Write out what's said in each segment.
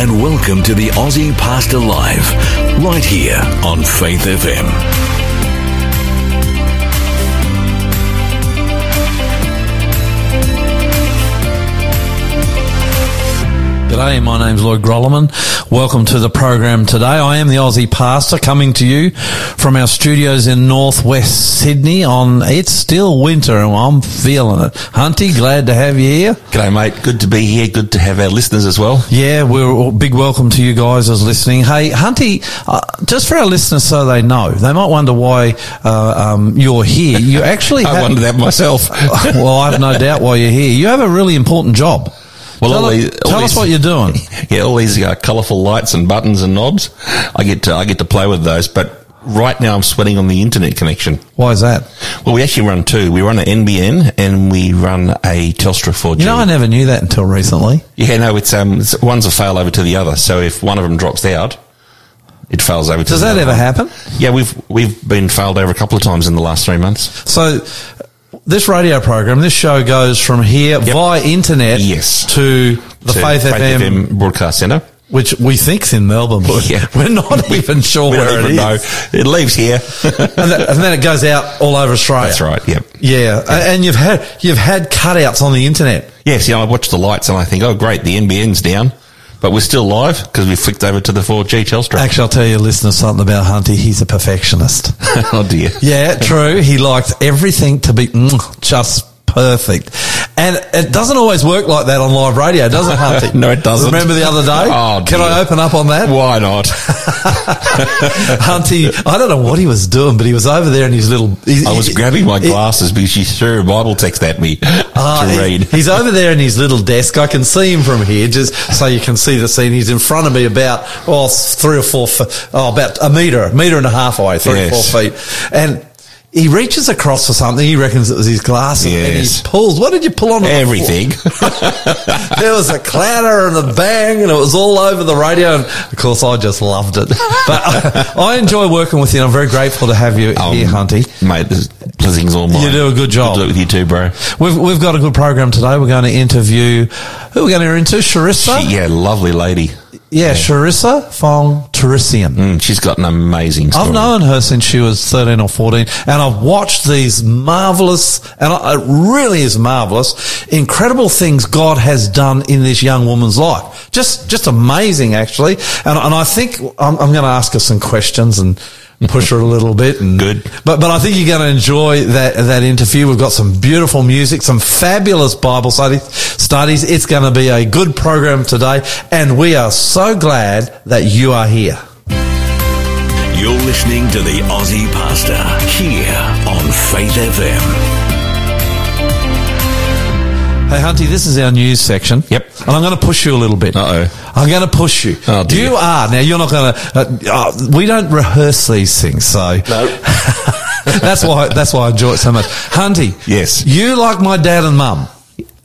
and welcome to the Aussie Pastor Live, right here on Faith FM. G'day, my name's Lloyd Grolimund. Welcome to the program today. I am the Aussie Pastor coming to you from our studios in northwest Sydney on, it's still winter and I'm feeling it. Hunty, glad to have you here. G'day, mate. Good to be here. Good to have our listeners as well. Yeah, we're big welcome to you guys as listening. Hey, Hunty, uh, just for our listeners so they know, they might wonder why uh, um, you're here. You actually I have, wonder that myself. well, I have no doubt why you're here. You have a really important job. Well, tell all us- these- all tell us what you're doing. yeah, all these uh, colourful lights and buttons and knobs. I get to I get to play with those, but right now I'm sweating on the internet connection. Why is that? Well, we actually run two. We run an NBN and we run a Telstra 4G. You know, I never knew that until recently. yeah, no, it's um, it's, one's a fail over to the other. So if one of them drops out, it fails over. Does the that ever happen? Yeah, we've we've been failed over a couple of times in the last three months. So, this radio program, this show goes from here via internet Yes. to the To Faith, FM, broadcast centre. which we think's in Melbourne, but Yeah. we're not even sure We where don't it even is. know. It leaves here. And, then, and then it goes out all over Australia. That's right. Yep. Yeah, and you've had you've had cutouts on the internet. Yes, yeah, I watch the lights and I think, oh great, the NBN's down, but we're still live because we flicked over to the 4G Telstra. Actually, I'll tell you, listeners, something about Hunty. He's a perfectionist. oh dear. Yeah, true. He likes everything to be mm, just perfect. And it doesn't always work like that on live radio, does it, Hunty? No, it doesn't. Remember the other day? Oh, Can I open up on that? Why not? Hunty, I don't know what he was doing, but he was over there in his little. He, I was he- grabbing my glasses because she threw a Bible text at me Ah, to he- read. He's over there in his little desk. I can see him from here, just so you can see the scene. He's in front of me about, oh, three or four, oh, about a metre, a metre and a half away, three Yes. or four feet. And he reaches across for something. He reckons it was his glasses. And he pulls. What did you pull on? the? Everything. there was a clatter and a bang and it was all over the radio. And of course, I just loved it. But I, I enjoy working with you and I'm very grateful to have you Um, here, Hunty. Mate, this blessing's all mine. You do a good job. Good with you too, bro. We've, we've got a good program today. We're going to interview, who are we going to interview? Charissa? She, yeah, lovely lady. Yeah, Charissa Fong Torossian. Mm, she's got an amazing story. I've known her since she was 13 or 14 and I've watched these marvelous, and it really is marvelous, incredible things God has done in this young woman's life. Just, just amazing actually. And, and I think I'm, I'm going to ask her some questions and push her a little bit and Good. But, but I think you're going to enjoy that, that interview. We've got some beautiful music, some fabulous Bible studies, studies. It's going to be a good program today and we are so glad that you are here. You're listening to the Aussie Pastor here on Faith FM. Hey, Hunty, this is our news section. Yep. And I'm going to push you a little bit. Uh-oh. I'm going to push you. Oh, dear. you are. Now, you're not going to, uh, uh, we don't rehearse these things, so. No. that's why, that's why I enjoy it so much. Hunty. Yes. You, like my dad and mum,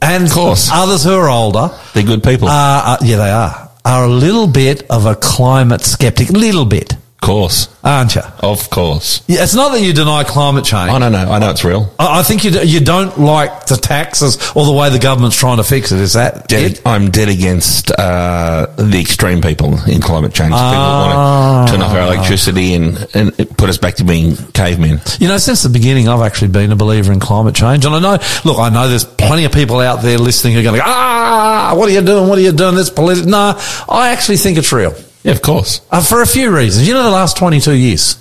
and of course. others who are older, They're good people. are, uh, yeah, they are, are a little bit of a climate skeptic. Little bit, course. aren't you? Of course. Yeah, it's not that you deny climate change. I don't know. I know it's real. I I think you, d- you don't like the taxes or the way the government's trying to fix it. Is that Dead, it? I'm dead against uh, the extreme people in climate change. People Ah. want to turn off our electricity and, and put us back to being cavemen. You know, since the beginning, I've actually been a believer in climate change. And I know, look, I know there's plenty of people out there listening who are going, to go, ah, what are you doing? What are you doing? This political. No, I actually think it's real. Yeah, of course. Uh, for a few reasons. You know, the last 22 years,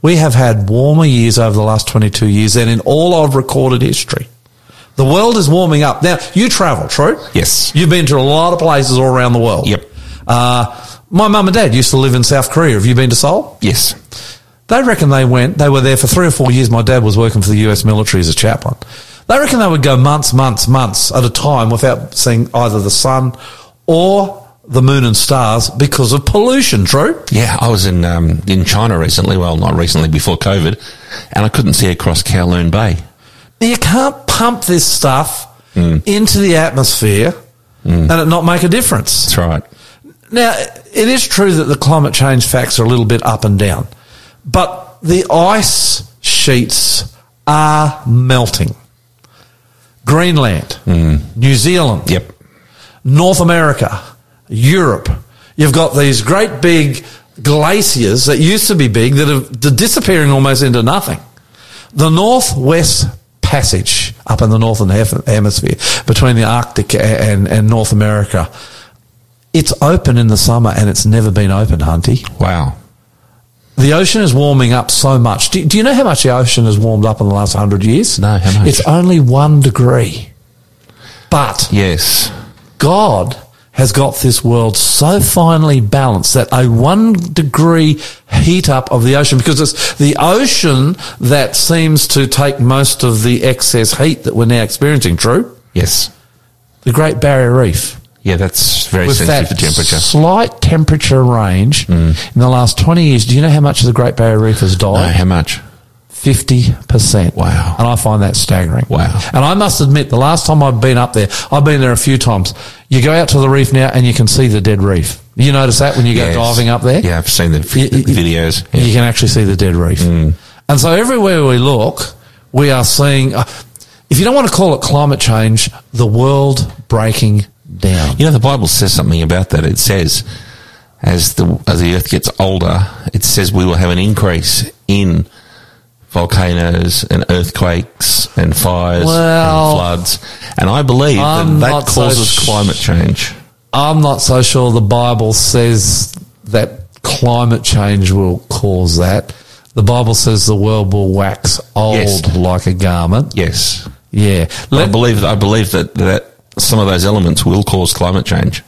we have had warmer years over the last 22 years than in all of recorded history. The world is warming up. Now, you travel, true? Yes. You've been to a lot of places all around the world. Yep. Uh, my mum and dad used to live in South Korea. Have you been to Seoul? Yes. They reckon they went, they were there for three or four years. My dad was working for the US military as a chaplain. They reckon they would go months, months, months at a time without seeing either the sun or the moon and stars because of pollution, true? Yeah, I was in um, in China recently. Well, not recently, before COVID, and I couldn't see across Kowloon Bay. You can't pump this stuff mm. into the atmosphere mm. and it not make a difference. That's right. Now, it is true that the climate change facts are a little bit up and down, but the ice sheets are melting. Greenland, mm. New Zealand, Yep. North America, Europe. You've got these great big glaciers that used to be big that are disappearing almost into nothing. The Northwest Passage up in the northern hemisphere between the Arctic and, and North America, it's open in the summer and it's never been open, Hunty. Wow. The ocean is warming up so much. Do, do you know how much the ocean has warmed up in the last hundred years? No, how much? It's only one degree. But Yes. God has got this world so finely balanced that a one degree heat up of the ocean, because it's the ocean that seems to take most of the excess heat that we're now experiencing, true? Yes. The Great Barrier Reef. Yeah, that's very With sensitive that to temperature. Mm. slight temperature range in the last 20 years, do you know how much of the Great Barrier Reef has No, died? how much? 50%. Wow. And I find that staggering. Wow. And I must admit, the last time I've been up there, I've been there a few times. You go out to the reef now and you can see the dead reef. You notice that when you Yes. go diving up there? Yeah, I've seen the, You- the videos. You can actually see the dead reef. Mm. And so everywhere we look, we are seeing, uh, if you don't want to call it climate change, the world breaking down. You know, the Bible says something about that. It says, as the as the earth gets older, it says we will have an increase in volcanoes and earthquakes and fires Well, and floods. And I believe I'm that that not so causes sh- climate change. I'm not so sure the Bible says that climate change will cause that. The Bible says the world will wax old Yes. like a garment. Yes, Yeah. I believe I believe that that some of those elements will cause climate change,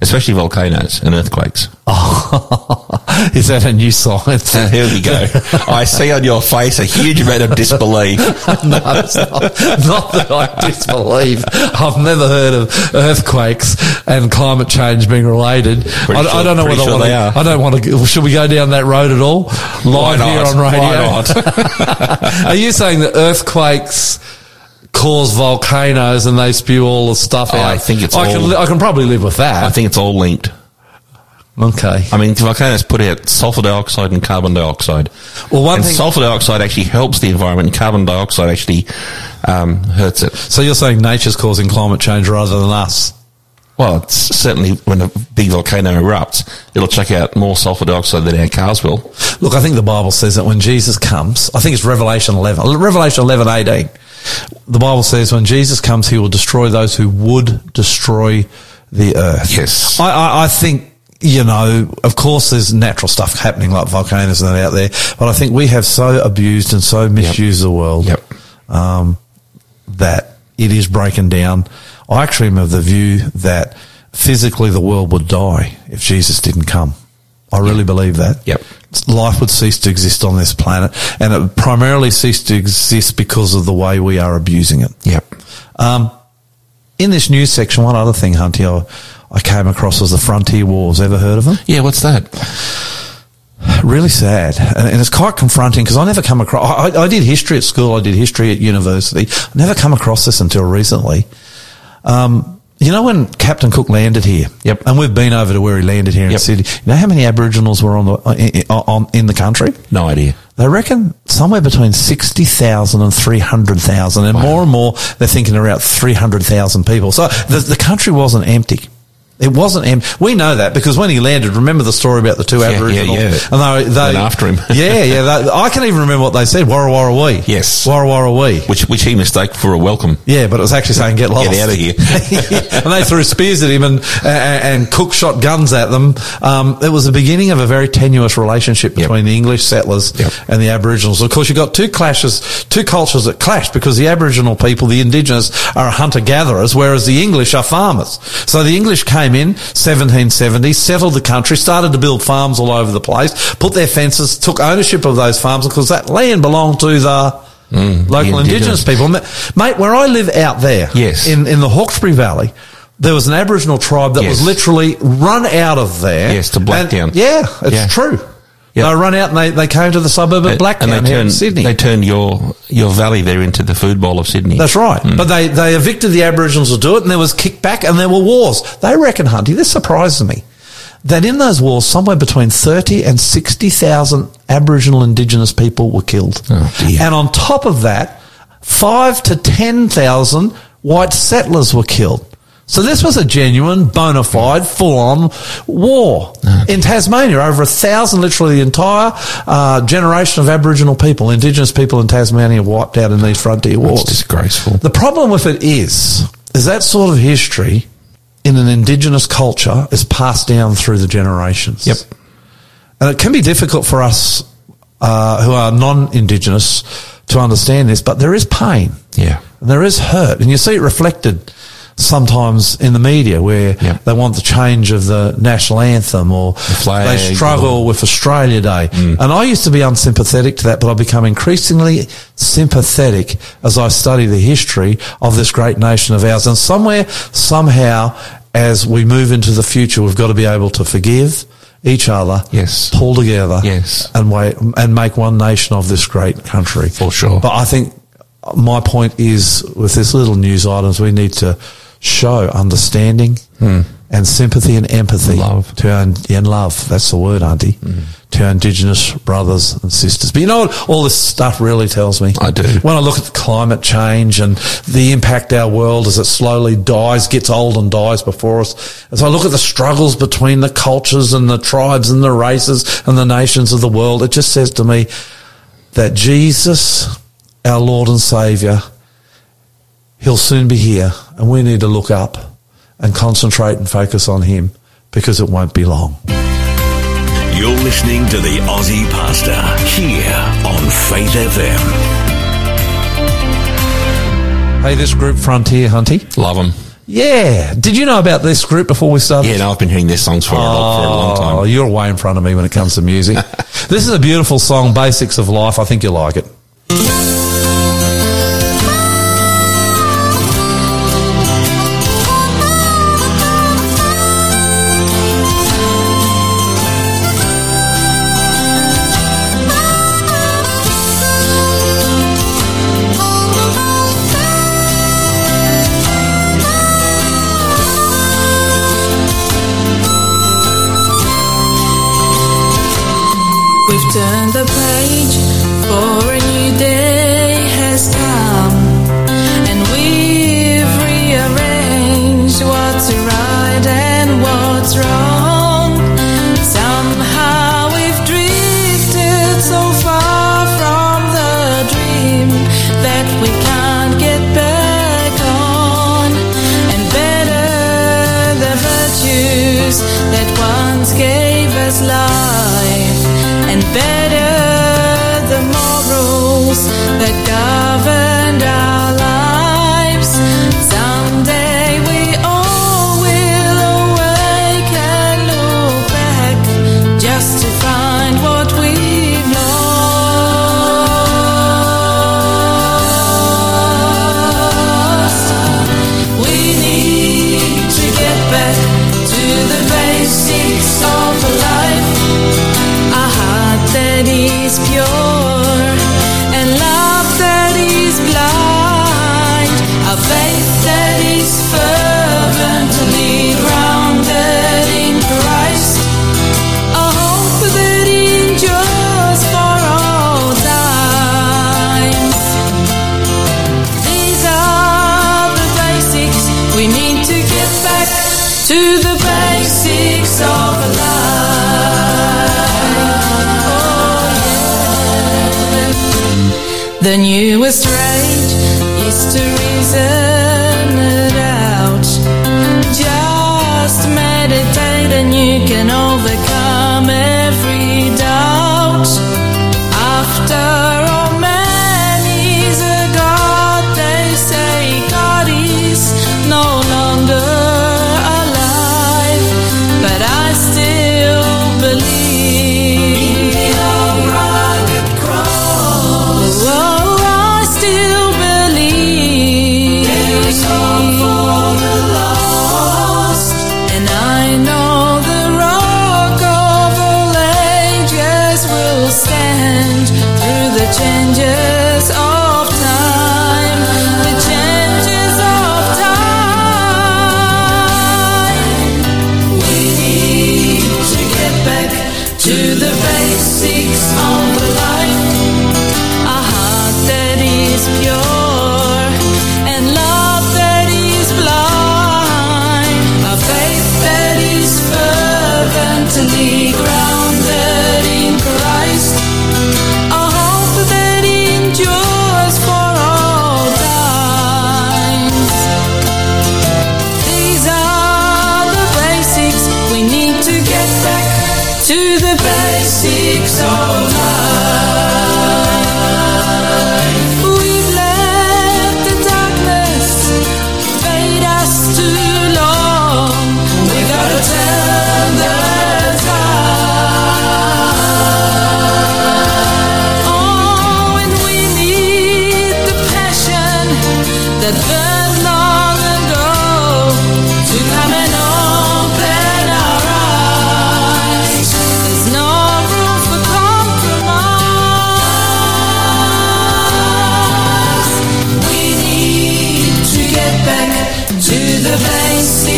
especially volcanoes and earthquakes. is that a new science? Uh, here we go. I see on your face a huge amount of disbelief. no, it's not, not that I disbelieve. I've never heard of earthquakes and climate change being related. I, Pretty I don't know whether sure I, want are. to, I don't want to. Should we go down that road at all? Live here on radio. Are you saying that earthquakes cause volcanoes and they spew all the stuff Oh, out? I think it's I can. li- I can probably live with that. I think it's all linked. okay. I mean, volcanoes put out sulfur dioxide and carbon dioxide. Well, one and thing- sulfur dioxide actually helps the environment, and carbon dioxide actually um, hurts it. So you're saying nature's causing climate change rather than us? Well, it's certainly when a big volcano erupts, it'll chuck out more sulfur dioxide than our cars will. Look, I think the Bible says that when Jesus comes, I think it's Revelation 11, Revelation 11, 18. The Bible says when Jesus comes, he will destroy those who would destroy the earth. Yes. I, I, I think, you know, of course there's natural stuff happening like volcanoes and that out there, but I think we have so abused and so misused the world Yep. um, that it is breaking down. I actually am of the view that physically the world would die if Jesus didn't come. I really believe that. Yep. Life would cease to exist on this planet, and it would primarily cease to exist because of the way we are abusing it. Yep. Um, in this news section, one other thing, Hunty, I, I came across was the Frontier Wars. Ever heard of them? Yeah, what's that? really sad and, and it's quite confronting because I never come across I, I did history at school I did history at university I never come across this until recently um, you know when Captain Cook landed here Yep. and we've been over to where he landed here in Yep. Sydney you know how many Aboriginals were on the uh, in, uh, on, in the country No idea. they reckon somewhere between 60,000 and 300,000 and Wow. more and more they're thinking around 300,000 people so the, the country wasn't empty it wasn't him. We know that because when he landed, remember the story about the two Yeah, Aboriginals? yeah, yeah. And they, they Went after him. yeah, yeah. They, I can even remember what they said. Warra Warra wee. Yes. Warra Warra wee. Which which he mistaked for a welcome. Yeah, but it was actually saying get lost. Get out of here. and they threw spears at him and, and, and Cook shot guns at them. Um, it was the beginning of a very tenuous relationship Yep. between the English settlers Yep. and the Aboriginals. Of course, you've got two clashes, two cultures that clash because the Aboriginal people, the indigenous, are hunter-gatherers, whereas the English are farmers. So the English came in 1770, settled the country, started to build farms all over the place, put their fences, took ownership of those farms because that land belonged to the Mm, local the indigenous indigenous. people. Mate, where I live out there, Yes. in, in the Hawkesbury Valley, there was an Aboriginal tribe that was literally run out of there. Yes, to Blacktown. Yeah, it's Yeah. true. Yep. They run out and they, they came to the suburb of Blacktown and they here in turned Sydney. they turned your your valley there into the food bowl of Sydney. That's right. Mm. But they, they evicted the Aboriginals to do it and there was kickback and there were wars. They reckon, Hunty, this surprises me, that in those wars, somewhere between 30 and 60,000 Aboriginal Indigenous people were killed. Oh. And on top of that, five to 10,000 white settlers were killed. So this was a genuine, bona fide, full-on war in Tasmania. Over a thousand, literally the entire uh, generation of Aboriginal people, Indigenous people in Tasmania, wiped out in these frontier wars. It's disgraceful. The problem with it is, is that sort of history in an Indigenous culture is passed down through the generations. Yep. And it can be difficult for us uh, who are non-Indigenous to understand this, but there is pain. Yeah. And there is hurt. And you see it reflected sometimes in the media where Yep. they want the change of the national anthem or flag they struggle or- with Australia Day. Mm. And I used to be unsympathetic to that, but I've become increasingly sympathetic as I study the history of this great nation of ours. And somewhere, somehow, as we move into the future, we've got to be able to forgive each other, Yes. pull together, Yes. and wait, and make one nation of this great country. For sure. But I think my point is with this little news items, we need to show understanding hmm. and sympathy and empathy. Love. to our, and love. That's the word, Auntie. Hmm. To our Indigenous brothers and sisters. But you know what all this stuff really tells me? I do. When I look at climate change and the impact our world as it slowly dies, gets old and dies before us, as I look at the struggles between the cultures and the tribes and the races and the nations of the world, it just says to me that Jesus, our Lord and Saviour, He'll soon be here and we need to look up and concentrate and focus on Him because it won't be long. You're listening to the Aussie Pastor here on Faith FM. Hey, this group Frontier Hunty. Love them. Yeah. Did you know about this group before we started? Yeah, no, I've been hearing their songs for, a, long, for a long Oh, time. you're way in front of me when it comes to music. this is a beautiful song, Basics of Life. I think you'll like it. The newest rage is to reason it out. Just meditate and you can overcome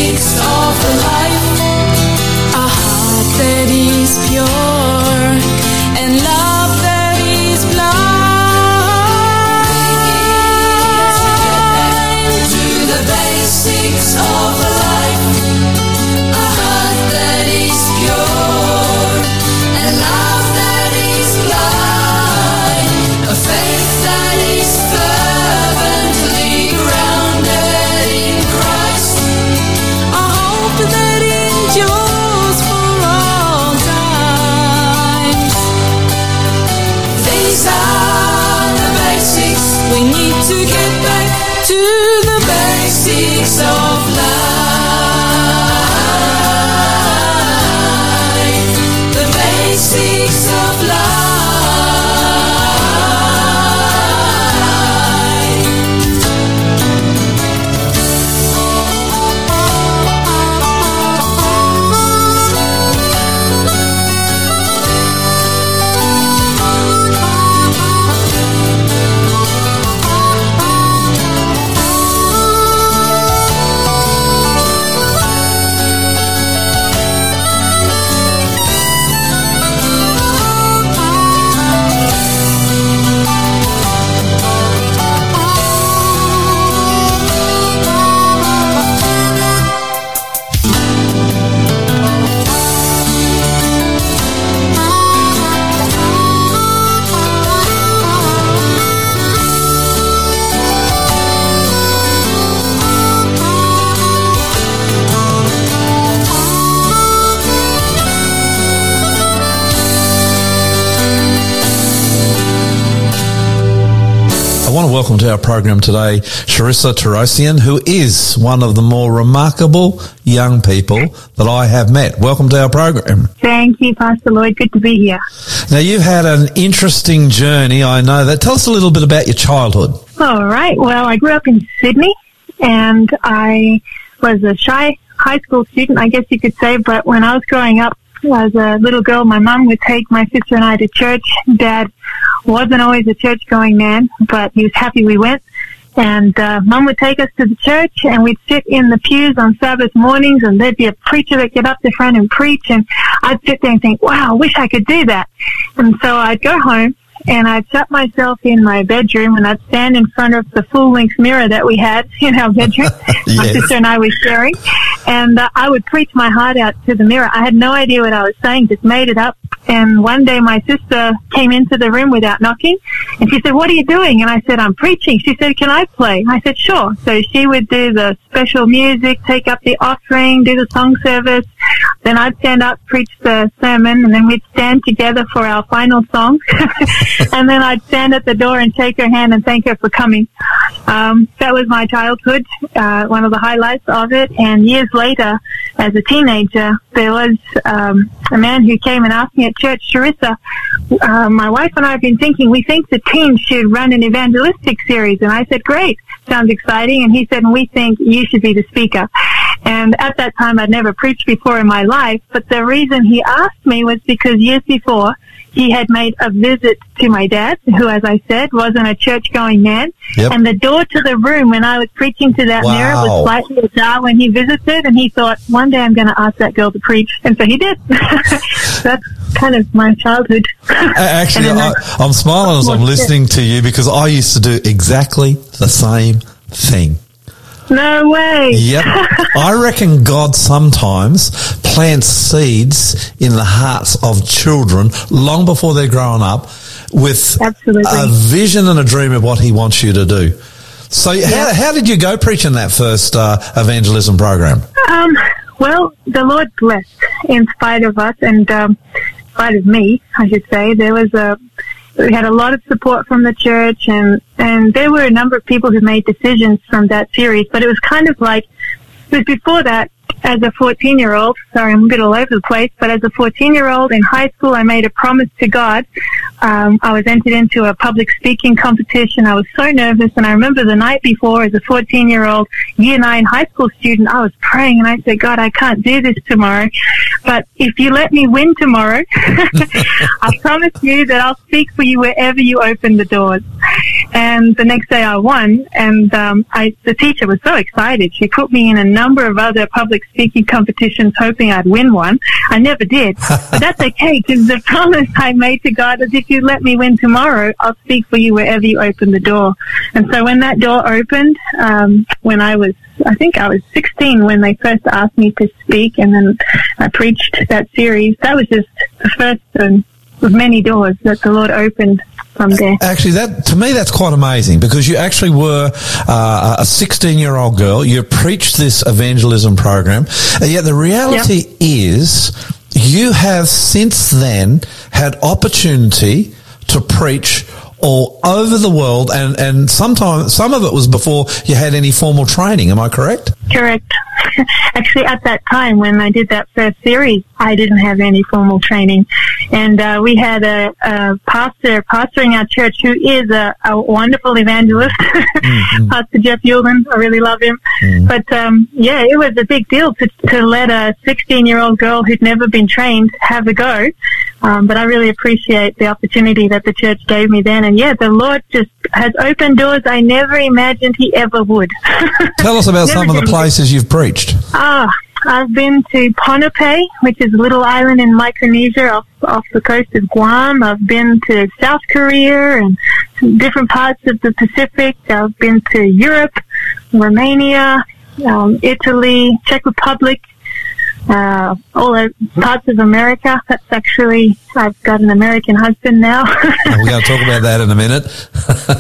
basics of life. We need to get back to the basics of to our program today Charissa Torossian, who is one of the more remarkable young people that I have met. Welcome to our program. Thank you, Pastor Lloyd. Good to be here. Now, you've had an interesting journey. I know that. Tell us a little bit about your childhood. All right. Well, I grew up in Sydney and I was a shy high school student, I guess you could say. But when I was growing up as a little girl, my mum would take my sister and I to church. Dad wasn't always a church going man, but he was happy we went. And uh, mum would take us to the church and we'd sit in the pews on Sabbath mornings and there'd be a preacher that get up the front and preach and I'd sit there and think, wow, I wish I could do that. And so I'd go home and I'd shut myself in my bedroom and I'd stand in front of the full length mirror that we had in our bedroom. My sister and I were sharing. And uh, I would preach my heart out to the mirror. I had no idea what I was saying, just made it up. And one day my sister came into the room without knocking and she said, what are you doing? And I said, I'm preaching. She said, can I play? I said, sure. So she would do the special music, take up the offering, do the song service. Then I'd stand up, preach the sermon, and then we'd stand together for our final song. and then I'd stand at the door and shake her hand and thank her for coming. Um, that was my childhood, uh, one of the highlights of it. And years later, as a teenager, there was um, a man who came and asked me at church, Charissa, uh, my wife and I have been thinking we think the team should run an evangelistic series. And I said, great, sounds exciting. And he said, we think you should be the speaker. And at that time, I'd never preached before in my life. But the reason he asked me was because years before, he had made a visit to my dad, who, as I said, wasn't a church going man. Yep. And the door to the room when I was preaching to that mirror was slightly ajar when he visited. And he thought, one day I'm going to ask that girl to preach. And so he did. That's kind of my childhood. Actually, I, I- I'm smiling as I'm listening to you because I used to do exactly the same thing. No way. Yep. I reckon God sometimes plants seeds in the hearts of children long before they're grown up with Absolutely. a vision and a dream of what he wants you to do. So how, how did you go preaching that first uh, evangelism program? Um, Well, the Lord blessed in spite of us and um, in spite of me, I should say. There was a we had a lot of support from the church and and there were a number of people who made decisions from that series, but it was kind of like it was before that as a 14 year old, sorry, I'm a bit all over the place, but as a 14 year old in high school, I made a promise to God. Um, I was entered into a public speaking competition. I was so nervous. And I remember the night before, as a 14 year old year nine high school student, I was praying and I said, God, I can't do this tomorrow. But if you let me win tomorrow, I promise you that I'll speak for you wherever you open the doors. And the next day I won and, um, I, the teacher was so excited. She put me in a number of other public speaking competitions hoping I'd win one. I never did, but that's okay because the promise I made to God is if you let me win tomorrow, I'll speak for you wherever you open the door. And so when that door opened, um, when I was, I think I was 16 when they first asked me to speak and then I preached that series. That was just the first um, of many doors that the Lord opened from there. Actually, that to me that's quite amazing because you actually were uh, a 16 year old girl. You preached this evangelism program, and yet the reality is you have since then had opportunity to preach all over the world, and and sometimes some of it was before you had any formal training. Am I correct? Correct. Actually, at that time when I did that first series, I didn't have any formal training, and uh, we had a, a pastor pastoring our church who is a, a wonderful evangelist, Pastor Jeff Yulman. I really love him. But um, yeah, it was a big deal to to let a 16 year old girl who'd never been trained have a go. Um, but I really appreciate the opportunity that the church gave me then. And yeah, the Lord just has opened doors I never imagined He ever would. Tell us about some of the places you've preached. Ah, I've been to Ponape, which is a little island in Micronesia off, off the coast of Guam. I've been to South Korea and different parts of the Pacific. I've been to Europe, Romania, um, Italy, Czech Republic, uh, all parts of America. That's actually, I've got an American husband now. We're going to talk about that in a minute.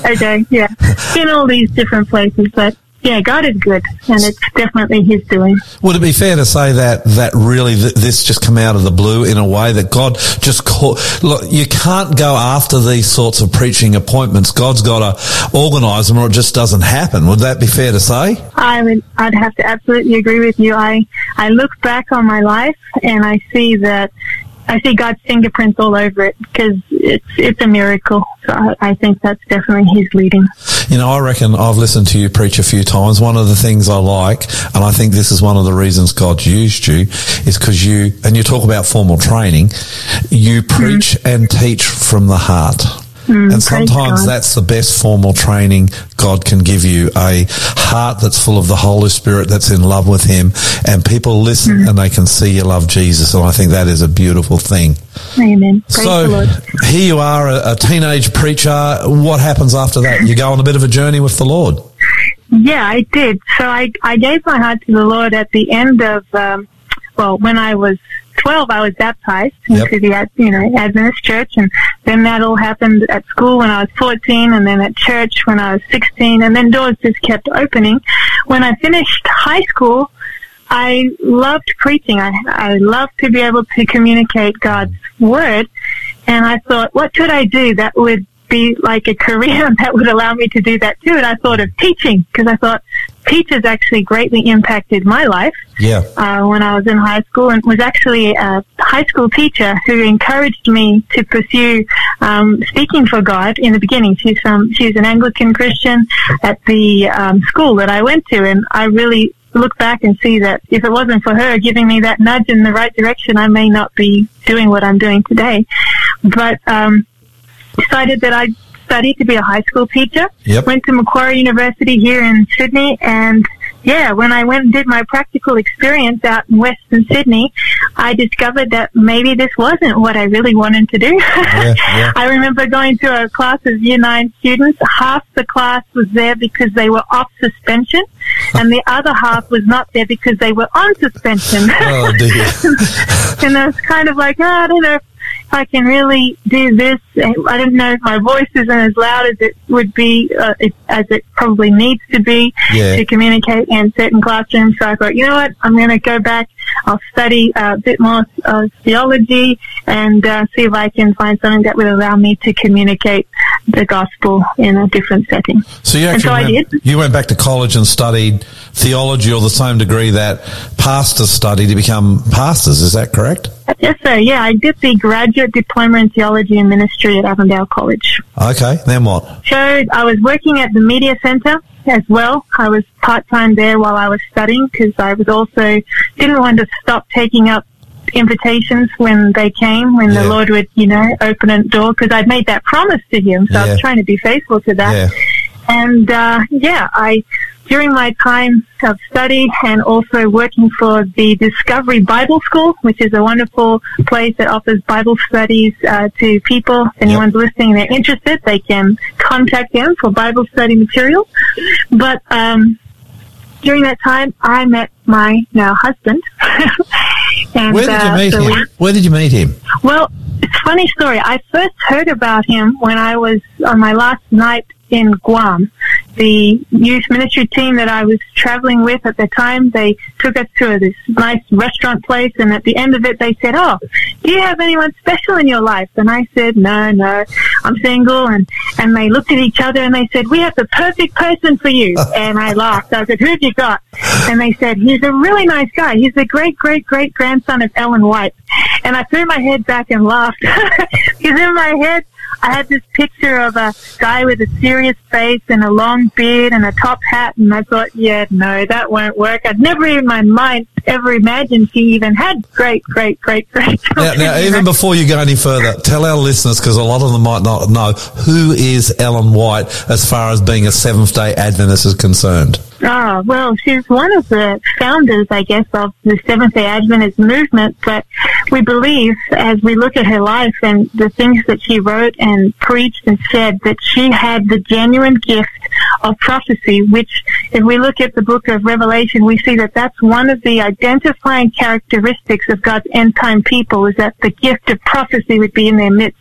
okay, yeah. In all these different places, but yeah, God is good, and it's definitely His doing. Would it be fair to say that that really th- this just come out of the blue in a way that God just call, look? You can't go after these sorts of preaching appointments. God's got to organise them, or it just doesn't happen. Would that be fair to say? I would, I'd have to absolutely agree with you. I, I look back on my life and I see that I see God's fingerprints all over it because it's it's a miracle. So I, I think that's definitely His leading. You know, I reckon I've listened to you preach a few times. One of the things I like, and I think this is one of the reasons God used you, is because you, and you talk about formal training, you mm-hmm. preach and teach from the heart. And sometimes that's the best formal training God can give you a heart that's full of the Holy Spirit, that's in love with Him, and people listen and they can see you love Jesus. And I think that is a beautiful thing. Amen. Praise so here you are, a, a teenage preacher. What happens after that? You go on a bit of a journey with the Lord. Yeah, I did. So I, I gave my heart to the Lord at the end of, um, well, when I was 12, I was baptized Yep. into the, you know, Adventist church. And then that all happened at school when I was 14 and then at church when I was 16. And then doors just kept opening. When I finished high school, I loved preaching. I, I loved to be able to communicate God's word. And I thought, what could I do that would be like a career that would allow me to do that too? And I thought of teaching because I thought teachers actually greatly impacted my life Yeah. uh, when I was in high school and was actually a high school teacher who encouraged me to pursue um, speaking for God in the beginning. She's from she's an Anglican Christian at the um, school that I went to, and I really look back and see that if it wasn't for her giving me that nudge in the right direction, I may not be doing what I'm doing today. But um, decided that I'd study to be a high school teacher. Yep. Went to Macquarie University here in Sydney and yeah, when I went and did my practical experience out in Western Sydney, I discovered that maybe this wasn't what I really wanted to do. yeah. I remember going to a class of year nine students. Half the class was there because they were off suspension and the other half was not there because they were on suspension. Oh dear. and I was kind of like, oh, I don't know if I can really do this. I don't know if my voice isn't as loud as it would be, uh, it, as it probably needs to be Yeah. to communicate in certain classrooms. So I thought, you know what, I'm going to go back I'll study uh, a bit more uh, theology and uh, see if I can find something that will allow me to communicate the gospel in a different setting. So you actually so went, you went back to college and studied theology or the same degree that pastors study to become pastors. Is that correct? Yes, sir. Yeah, I did the graduate diploma in theology and ministry at Avondale College. Okay. Then what? So I was working at the media center as well. I was part time there while I was studying because I was also didn't want to stop taking up invitations when they came, when Yeah. the Lord would, you know, open a door because I'd made that promise to Him. So I was trying to be faithful to that. Yeah. And uh, yeah, I during my time of study and also working for the Discovery Bible School, which is a wonderful place that offers Bible studies uh, to people. If anyone's listening and they're interested, they can contact them for Bible study material. But um, during that time, I met my now husband. and, Where did you uh, meet so him? we- Where did you meet him? well, it's a funny story. I first heard about him when I was on my last night in Guam. The youth ministry team that I was traveling with at the time, they took us to this nice restaurant place and at the end of it they said, oh, do you have anyone special in your life? And I said, no, no, I'm single. And, and they looked at each other and they said, we have the perfect person for you. and I laughed. I said, who've you got? And they said, he's a really nice guy. He's the great, great, great grandson of Ellen White. And I threw my head back and laughed because in my head, I had this picture of a guy with a serious face and a long beard and a top hat, and I thought, yeah, no, that won't work. I'd never in my mind ever imagined she even had great, great, great, great. Now, now even before you go any further, tell our listeners, because a lot of them might not know, who is Ellen White as far as being a Seventh day Adventist is concerned? Oh, well, she's one of the founders, I guess, of the Seventh day Adventist movement. But we believe, as we look at her life and the things that she wrote and preached and said, that she had the genuine gift of prophecy, which, if we look at the book of Revelation, we see that that's one of the identifying characteristics of God's end time people, is that the gift of prophecy would be in their midst.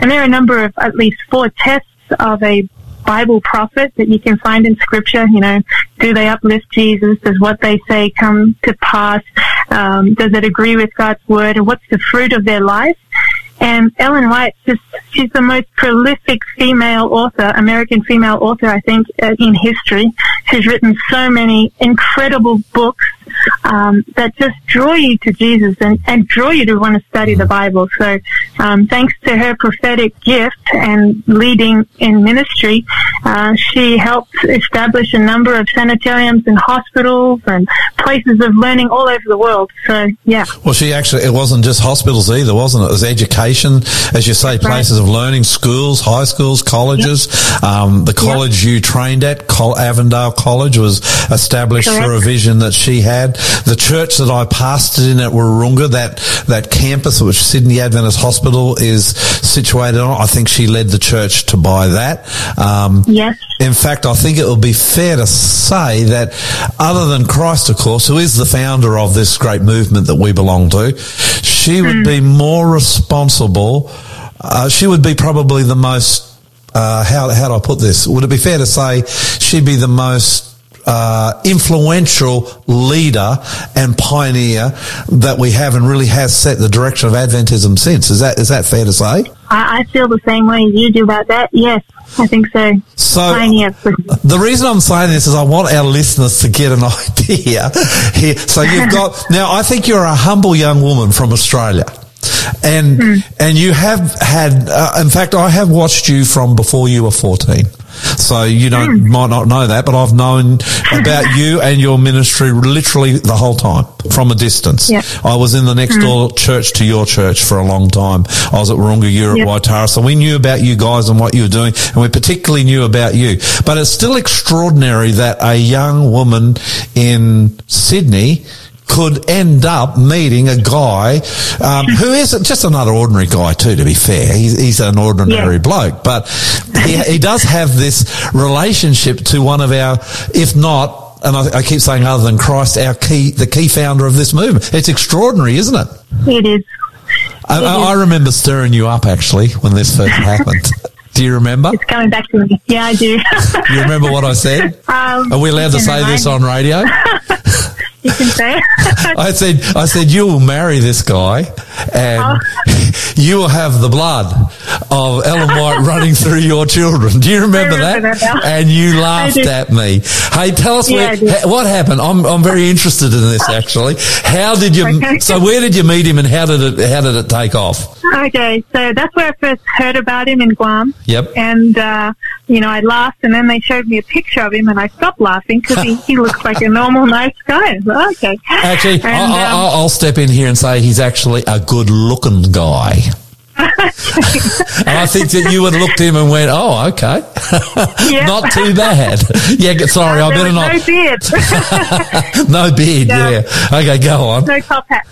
And there are a number of at least four tests of a Bible prophet that you can find in scripture. You know, do they uplift Jesus? Does what they say come to pass? Um, does it agree with God's word? And what's the fruit of their life? And Ellen White, just she's the most prolific female author, American female author, I think, uh, in history. She's written so many incredible books um, that just draw you to Jesus and, and draw you to want to study the Bible. So, um, thanks to her prophetic gift and leading in ministry, uh, she helped establish a number of sanitariums and hospitals and places of learning all over the world. So, yeah. Well, she actually, it wasn't just hospitals either, wasn't it? It was education, as you say, places of learning, schools, high schools, colleges. Um, the college you trained at, Col- Avondale College, was established for a vision that she had. The church that I pastored in at Wahroonga, that, that campus which Sydney Adventist Hospital is situated on, I think she led the church to buy that. Um, Yes. in fact, I think it would be fair to say that other than Christ, of course, who is the founder of this great movement that we belong to, she would be more responsible. Uh, she would be probably the most, uh, how, how do I put this? Would it be fair to say she'd be the most uh, influential leader and pioneer that we have and really has set the direction of Adventism since. Is that, is that fair to say? I, I feel the same way as you do about that. Yes, I think so. So Pioneer. the reason I'm saying this is I want our listeners to get an idea here. So you've got now. I think you're a humble young woman from Australia. And and you have had, uh, in fact, I have watched you from before you were fourteen. So you don't hmm. might not know that, but I've known about you and your ministry literally the whole time from a distance. Yeah. I was in the next hmm. door church to your church for a long time. I was at Wahroonga, you were Yeah. at Waitara, so we knew about you guys and what you were doing, and we particularly knew about you. But it's still extraordinary that a young woman in Sydney could end up meeting a guy um, who is just another ordinary guy too. To be fair, he's, he's an ordinary Yeah. bloke, but he, he does have this relationship to one of our, if not, and I, I keep saying other than Christ, our key, the key founder of this movement. It's extraordinary, isn't it? It is. I, I remember stirring you up actually when this first happened. Do you remember? It's coming back to me. Yeah, I do. You remember what I said? um, Are we allowed to say this on radio? You can say. I said, I said, you will marry this guy and you will have the blood of Ellen White running through your children. Do you remember, remember that? that. And you laughed at me. Hey, tell us Yeah, where, what happened. I'm, I'm very interested in this actually. How did you, Okay. so where did you meet him and how did it, how did it take off? Okay, so that's where I first heard about him in Guam. Yep. And, uh, you know, I laughed and then they showed me a picture of him and I stopped laughing because he, he looks like a normal, nice guy. Said, okay. Actually, And, I, I, um, I'll step in here and say he's actually a good looking guy. and I think that you would have looked at him and went, oh, okay. Not too bad. yeah, sorry, I better not. no beard. no beard, Yeah. yeah. Okay, go on. no top hat.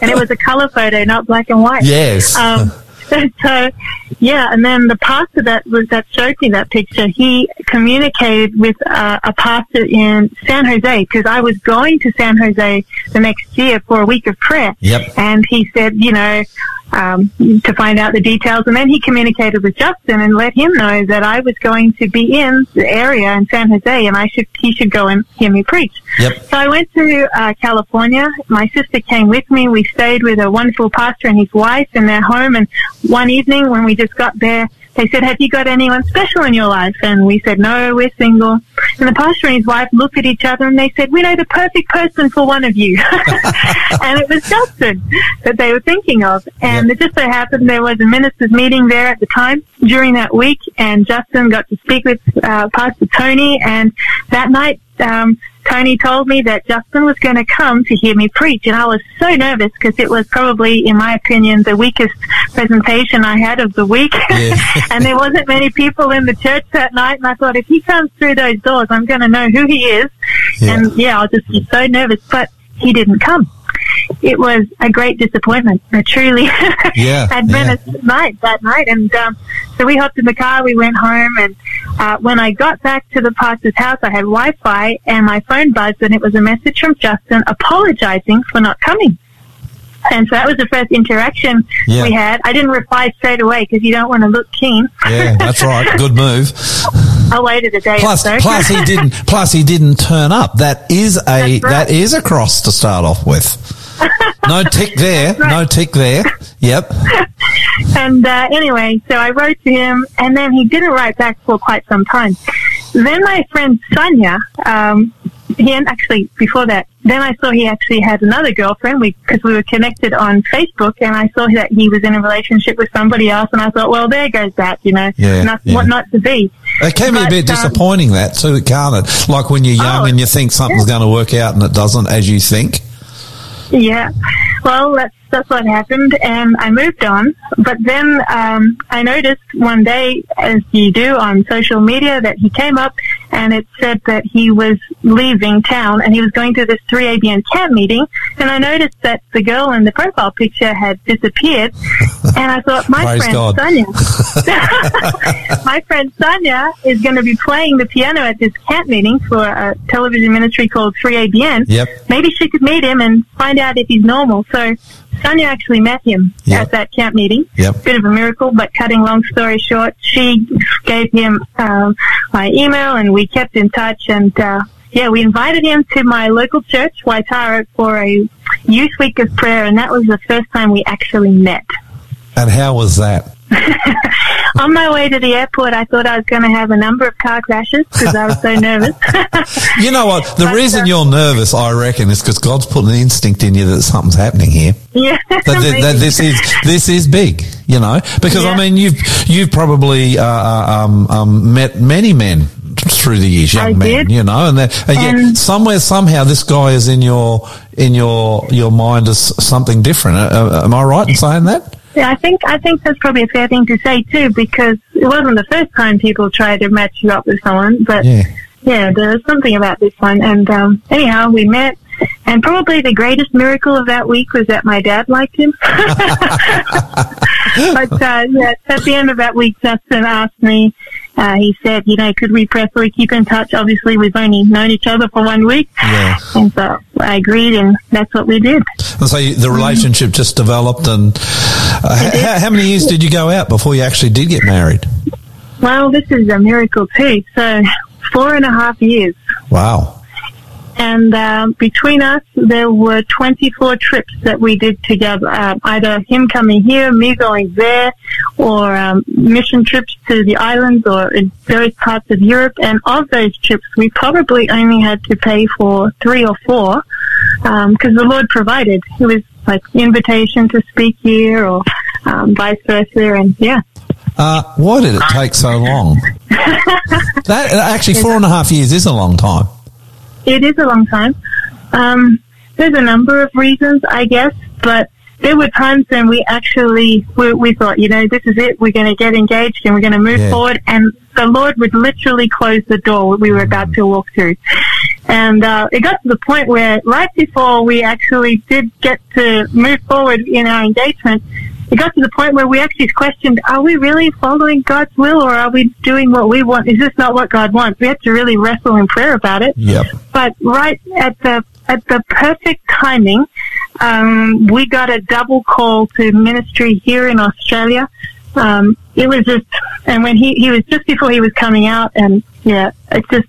and it was a color photo, not black and white. Yes. Um, so, yeah, and then the pastor that was that showed me that picture, he communicated with uh, a pastor in San Jose because I was going to San Jose the next year for a week of prayer. Yep. And he said, you know, um, to find out the details, and then he communicated with Justin and let him know that I was going to be in the area in San Jose, and I should he should go and hear me preach. Yep. So I went to uh, California. My sister came with me. We stayed with a wonderful pastor and his wife in their home. And one evening when we just got there, they said, have you got anyone special in your life? And we said, no, we're single. And the pastor and his wife looked at each other and they said, we know the perfect person for one of you. and it was Justin that they were thinking of. And it just so happened there was a ministers meeting there at the time during that week and Justin got to speak with uh, Pastor Tony and that night um, Tony told me that Justin was going to come to hear me preach, and I was so nervous because it was probably, in my opinion, the weakest presentation I had of the week. Yeah. and there wasn't many people in the church that night, and I thought if he comes through those doors, I'm going to know who he is. Yeah. And yeah, I'll just be so nervous, but he didn't come. It was a great disappointment, a truly Yeah, Adventist night that night. And um, so we hopped in the car, we went home, and uh, when I got back to the pastor's house, I had Wi-Fi, and my phone buzzed, and it was a message from Justin apologizing for not coming. And so that was the first interaction Yeah. we had. I didn't reply straight away because you don't want to look keen. Yeah, that's right. Good move. I waited a day Plus, so. plus he didn't. Plus, he didn't turn up. That is a right. that is a cross to start off with. No tick there. No tick there. Yep. And uh, anyway, so I wrote to him, and then he didn't write back for quite some time. Then my friend Sonia, um, he and actually before that, then I saw he actually had another girlfriend because we, were connected on Facebook, and I saw that he was in a relationship with somebody else, and I thought, well, there goes that, you know, Yeah, not, yeah. what not to be. It can be a But, bit um, disappointing that too, can't it? Like when you're young Oh, and you think something's going to work out and it doesn't as you think. Yeah. Well, that's that's what happened, and I moved on. But then um, I noticed one day, as you do on social media, that he came up and it said that he was leaving town and he was going to this 3ABN camp meeting. And I noticed that the girl in the profile picture had disappeared, and I thought, my friend God. Sonia, my friend Sonia is going to be playing the piano at this camp meeting for a television ministry called 3ABN Yep. maybe she could meet him and find out if he's normal. So Sonia actually met him Yep. at that camp meeting. Yep. Bit of a miracle, but cutting long story short, she gave him um, my email and we kept in touch. And uh, yeah, we invited him to my local church, Waitara, for a youth week of prayer, and that was the first time we actually met. And how was that? On my way to the airport, I thought I was going to have a number of car crashes because I was so nervous. You know what? The But, reason uh, you're nervous, I reckon, is because God's put an instinct in you that something's happening here. yeah, That, that, that this is this is big, you know. Because I mean, you've you've probably uh, uh, um, um, met many men through the years, young I men, did. you know, and, that- and yet somewhere somehow this guy is in your in your your mind as something different. Uh, uh, am I right in saying that? Yeah, I think I think that's probably a fair thing to say too, because it wasn't the first time people tried to match you up with someone, but Yeah. yeah, there was something about this one. And um, anyhow, we met, and probably the greatest miracle of that week was that my dad liked him. but uh, yeah, at the end of that week, Justin asked me. Uh, he said, you know, could we preferably keep in touch? Obviously, we've only known each other for one week. Yeah. And so I agreed, and that's what we did. And so the relationship just developed. And uh, how, how many years did you go out before you actually did get married? Well, this is a miracle too. So four and a half years. Wow. And um, between us, there were 24 trips that we did together. Um, either him coming here, me going there, or um, mission trips to the islands or in various parts of Europe. And of those trips, we probably only had to pay for three or four because the Lord provided. It was like invitation to speak here or um, vice versa. And yeah. Uh, why did it take so long? that actually four and a half years is a long time. It is a long time. Um, there's a number of reasons, I guess, but there were times when we actually we, we thought, you know, this is it. We're going to get engaged and we're going to move Yeah. forward, and the Lord would literally close the door we were about to walk through. And uh, it got to the point where, right before we actually did get to move forward in our engagement, it got to the point where we actually questioned: Are we really following God's will, or are we doing what we want? Is this not what God wants? We had to really wrestle in prayer about it Yep. but right at the at the perfect timing, um, we got a double call to ministry here in Australia. Um, it was just, and when he he was just before he was coming out, and yeah, it's just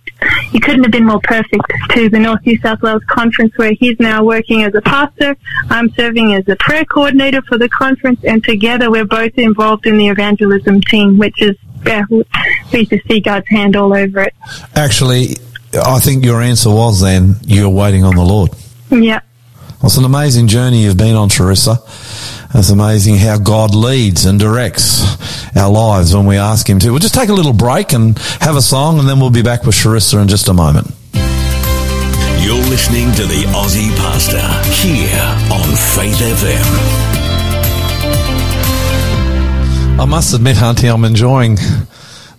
he couldn't have been more perfect to the North New South Wales conference where he's now working as a pastor. I'm serving as a prayer coordinator for the conference, and together we're both involved in the evangelism team, which is yeah, we just see God's hand all over it. Actually, I think your answer was then you're waiting on the Lord. Yeah. Well, it's an amazing journey you've been on, Charissa. It's amazing how God leads and directs our lives when we ask Him to. We'll just take a little break and have a song, and then we'll be back with Charissa in just a moment. You're listening to the Aussie Pastor here on Faith FM. I must admit, Auntie, I'm enjoying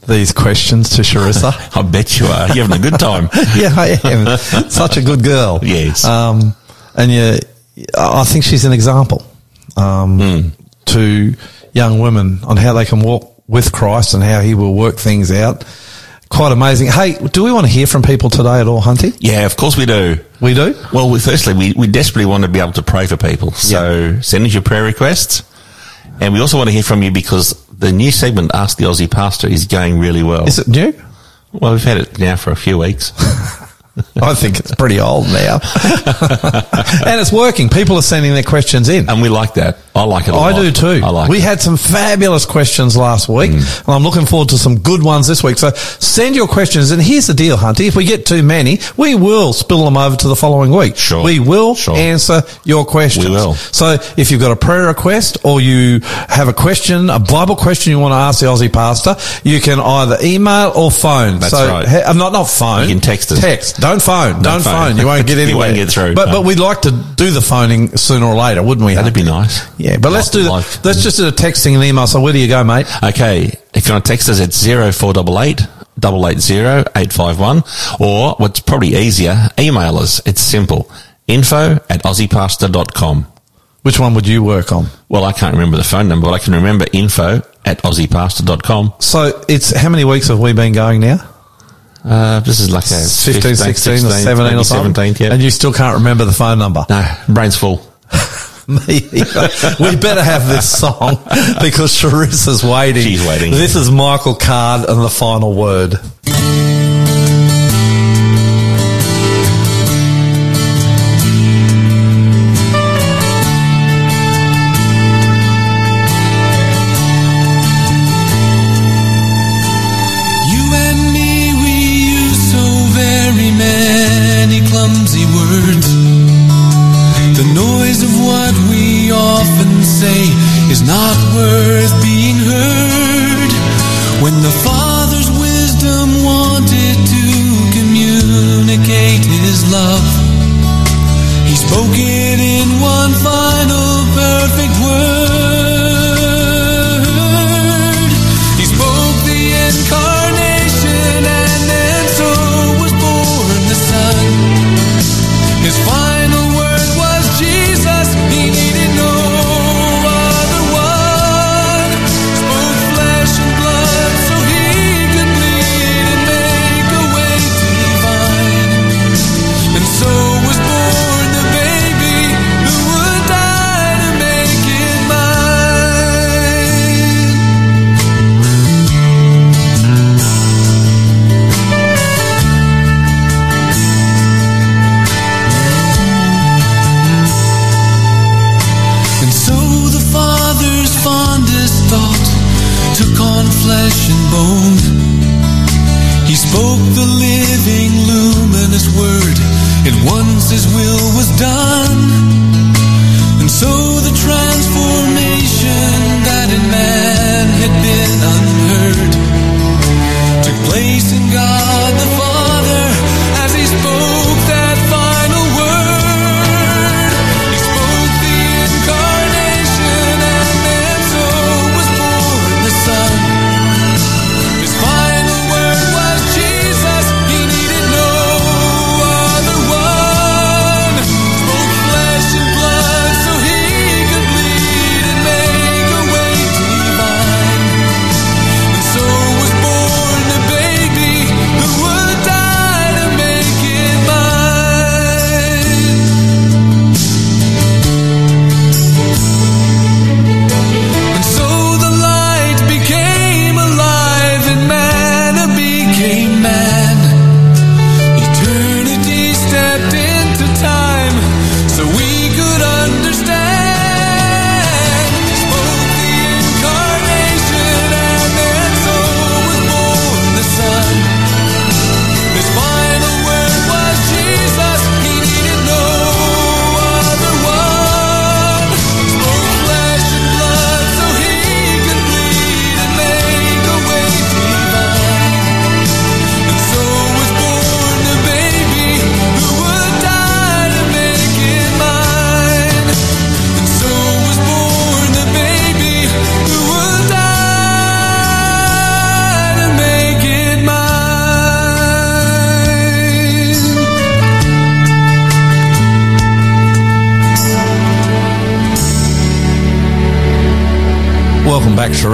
these questions to Charissa. I bet you are. You're having a good time. yeah, I am. Such a good girl. Yes. Um, and yeah, I think she's an example um, Hmm. to young women on how they can walk with Christ and how He will work things out. Quite amazing. Hey, do we want to hear from people today at all, Hunty? Yeah, of course we do. We do. Well, we, firstly, we, we desperately want to be able to pray for people. So send us your prayer requests. And we also want to hear from you because the new segment, Ask the Aussie Pastor, is going really well. Is it new? Well, we've had it now for a few weeks. I think it's pretty old now. and it's working. People are sending their questions in. And we like that. I like it a I lot. I do too. I like we it. had some fabulous questions last week, Mm. and I'm looking forward to some good ones this week. So send your questions, and here's the deal, Hunty. If we get too many, we will spill them over to the following week. Sure. We will Sure. answer your questions. We will. So if you've got a prayer request or you have a question, a Bible question you want to ask the Aussie pastor, you can either email or phone. That's so, right. he- I'm not, not phone. You can text us. Text. Don't phone. Don't, phone. phone. You won't get You anywhere. won't get through. But, No. but we'd like to do the phoning sooner or later, wouldn't we? That'd Hunty? be nice. Yeah, but let's do that. Let's just do the texting and email. So where do you go, mate? Okay, if you want to text us, it's 0488 880 851, or what's probably easier, email us. It's simple. Info at aussiepastor.com. Which one would you work on? Well, I can't remember the phone number, but I can remember info at aussiepastor.com. So it's how many weeks have we been going now? Uh, this is like a 15, 16, or 17 or something? 17th, yeah. And you still can't remember the phone number? no, brain's full. Me either. we better have this song because Charissa's waiting. She's waiting. This is Michael Card and the final word.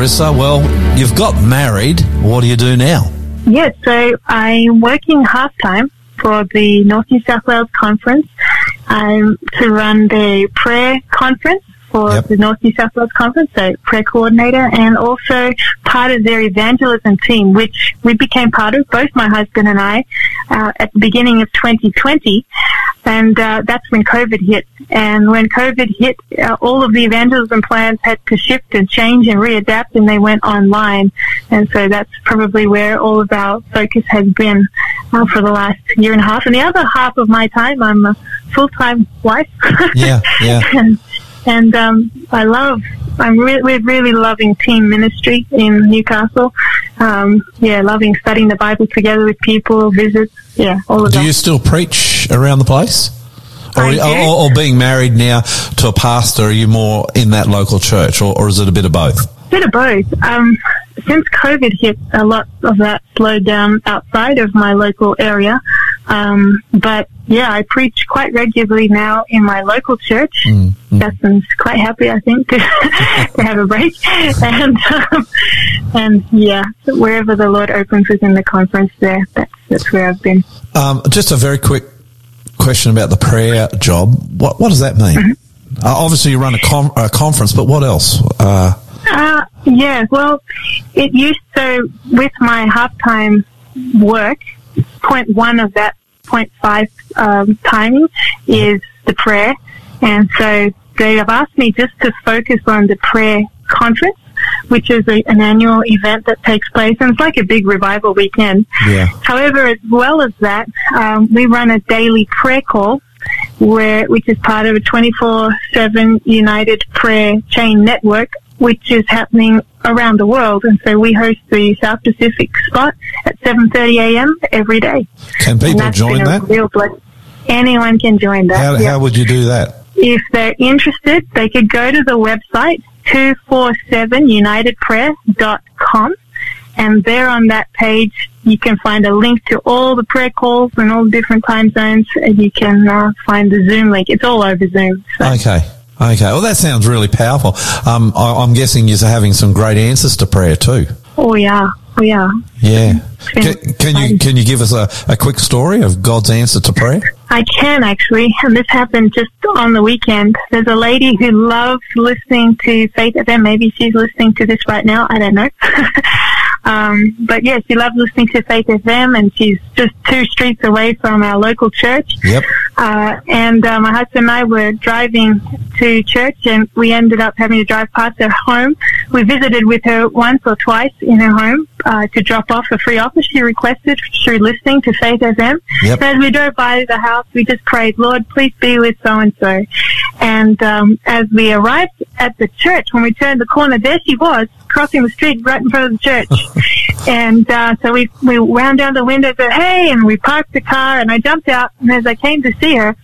Charissa. Well, you've got married. What do you do now? Yes, so I'm working half time for the North New South Wales conference. I'm to run the prayer conference for Yep. the North New South Wales conference, so prayer coordinator, and also part of their evangelism team, which we became part of, both my husband and I, uh, at the beginning of 2020. And uh, that's when COVID hit. And when COVID hit, uh, all of the evangelism plans had to shift and change and readapt, and they went online. And so that's probably where all of our focus has been uh, for the last year and a half. And the other half of my time, I'm a full-time wife. Yeah, yeah. and and um, I love. I'm re- we're really loving team ministry in Newcastle. Um, yeah, loving studying the Bible together with people, visits. Yeah, all of Do that. Do you still preach around the place? Or, or, or being married now to a pastor, are you more in that local church, or, or is it a bit of both? bit of both. Um, since COVID hit, a lot of that slowed down outside of my local area. Um, but yeah, I preach quite regularly now in my local church. Justin's quite happy, I think, to, to have a break. And um, and yeah, wherever the Lord opens within the conference, there that's that's where I've been. Um, just a very quick question about the prayer job. What what does that mean? Mm-hmm. Uh, obviously, you run a, com- a conference, but what else? Uh, Uh, yeah, well, it used to, with my halftime work, point one of that point five um, timing is the prayer. And so they have asked me just to focus on the prayer conference, which is a, an annual event that takes place. And it's like a big revival weekend. Yeah. However, as well as that, um, we run a daily prayer call where, which is part of a 24-7 United Prayer Chain Network, which is happening around the world. And so we host the South Pacific spot at 7.30 a.m. every day. can people join that? Real blessing. Anyone can join that. How, yeah. how would you do that? If they're interested, they could go to the website 247unitedprayer.com and there on that page you can find a link to all the prayer calls and all the different time zones and you can uh, find the Zoom link. It's all over Zoom. So. Okay. Okay. Well, that sounds really powerful. Um, I, I'm guessing you're having some great answers to prayer too. Oh yeah, oh yeah. Yeah. Can, can you can you give us a, a quick story of God's answer to prayer? I can actually, and this happened just on the weekend. There's a lady who loves listening to Faith FM. Maybe she's listening to this right now. I don't know. um, but yeah, she loves listening to Faith FM, and she's just two streets away from our local church. Yep. Uh, and uh, my husband and I were driving to church, and we ended up having to drive past her home we visited with her once or twice in her home uh, to drop off a free offer she requested through listening to Faith FM. Yep. So as we drove by the house, we just prayed, Lord, please be with so and so. And um, as we arrived at the church, when we turned the corner, there she was crossing the street right in front of the church. and uh, so we we wound down the window, said, "Hey!" and we parked the car, and I jumped out. And as I came to see her,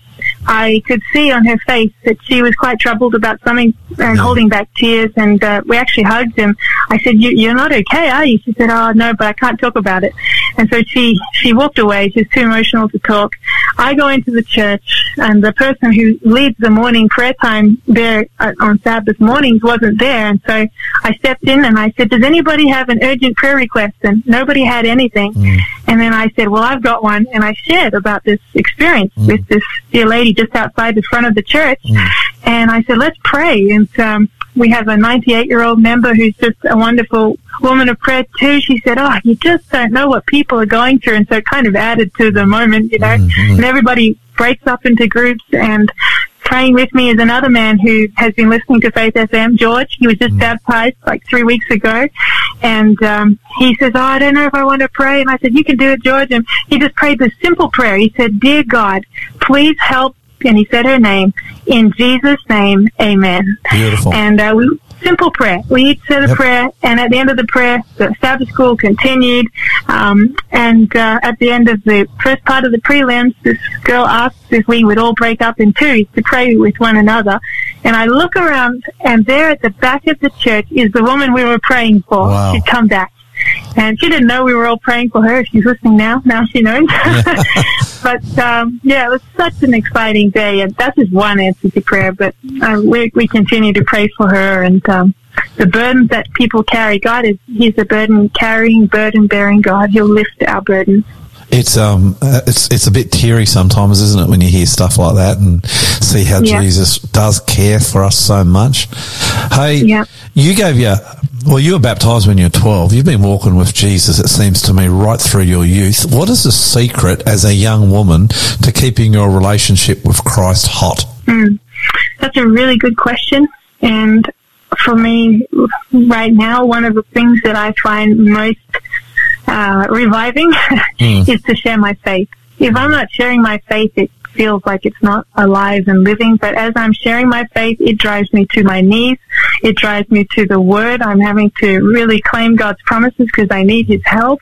I could see on her face that she was quite troubled about something and holding back tears. And uh, we actually hugged. And I said, you, "You're not okay, are you?" She said, "Oh no, but I can't talk about it." And so she she walked away. She's too emotional to talk. I go into the church, and the person who leads the morning prayer time there uh, on Sabbath mornings wasn't there. And so I stepped in and I said, "Does anybody have an urgent prayer request?" And nobody had anything. And then I said, "Well, I've got one," and I shared about this experience with this dear lady just outside the front of the church. And I said, "Let's pray." And um, we have a 98 year old member who's just a wonderful woman of prayer too. She said, "Oh, you just don't know what people are going through," and so it kind of added to the moment, you know. And everybody breaks up into groups and. Praying with me is another man who has been listening to Faith FM, George. He was just baptized like three weeks ago. And um, he says, Oh, I don't know if I want to pray. And I said, You can do it, George. And he just prayed this simple prayer. He said, Dear God, please help. And he said her name. In Jesus' name, amen. Beautiful. And uh, we, simple prayer. We each said a Yep. prayer, and at the end of the prayer, the Sabbath school continued. Um, and uh, at the end of the first part of the prelims, this girl asked if we would all break up in twos to pray with one another. And I look around, and there at the back of the church is the woman we were praying for. Wow. She'd come back. And she didn't know we were all praying for her. She's listening now. Now she knows. but um, yeah, it was such an exciting day, and that's just one answer to prayer. But uh, we we continue to pray for her, and um, the burdens that people carry. God is He's a burden carrying, burden bearing God. He'll lift our burdens. It's um, uh, it's it's a bit teary sometimes, isn't it, when you hear stuff like that and see how Yeah. Jesus does care for us so much. Hey, Yeah. you gave your well, you were baptized when you were twelve. You've been walking with Jesus, it seems to me, right through your youth. What is the secret as a young woman to keeping your relationship with Christ hot? That's a really good question. And for me, right now, one of the things that I find most uh, reviving is to share my faith. If I'm not sharing my faith, it feels like it's not alive and living. But as I'm sharing my faith, it drives me to my knees. It drives me to the Word. I'm having to really claim God's promises because I need His help.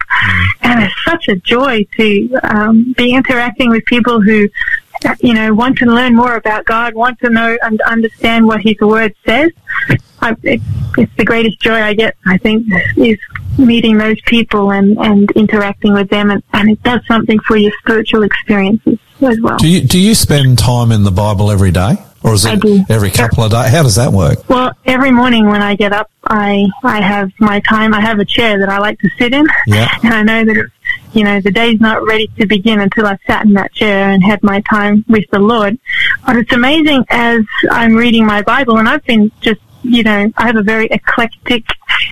And it's such a joy to um, be interacting with people who you know, want to learn more about God, want to know and understand what His Word says. I, it, it's the greatest joy I get, I think, is meeting those people and, and interacting with them, and, and it does something for your spiritual experiences as well. Do you do you spend time in the Bible every day, or is it every couple of days? How does that work? Well, every morning when I get up, I I have my time. I have a chair that I like to sit in, Yeah. and I know that it's, you know the day's not ready to begin until I've sat in that chair and had my time with the Lord. But it's amazing as I'm reading my Bible, and I've been just you know I have a very eclectic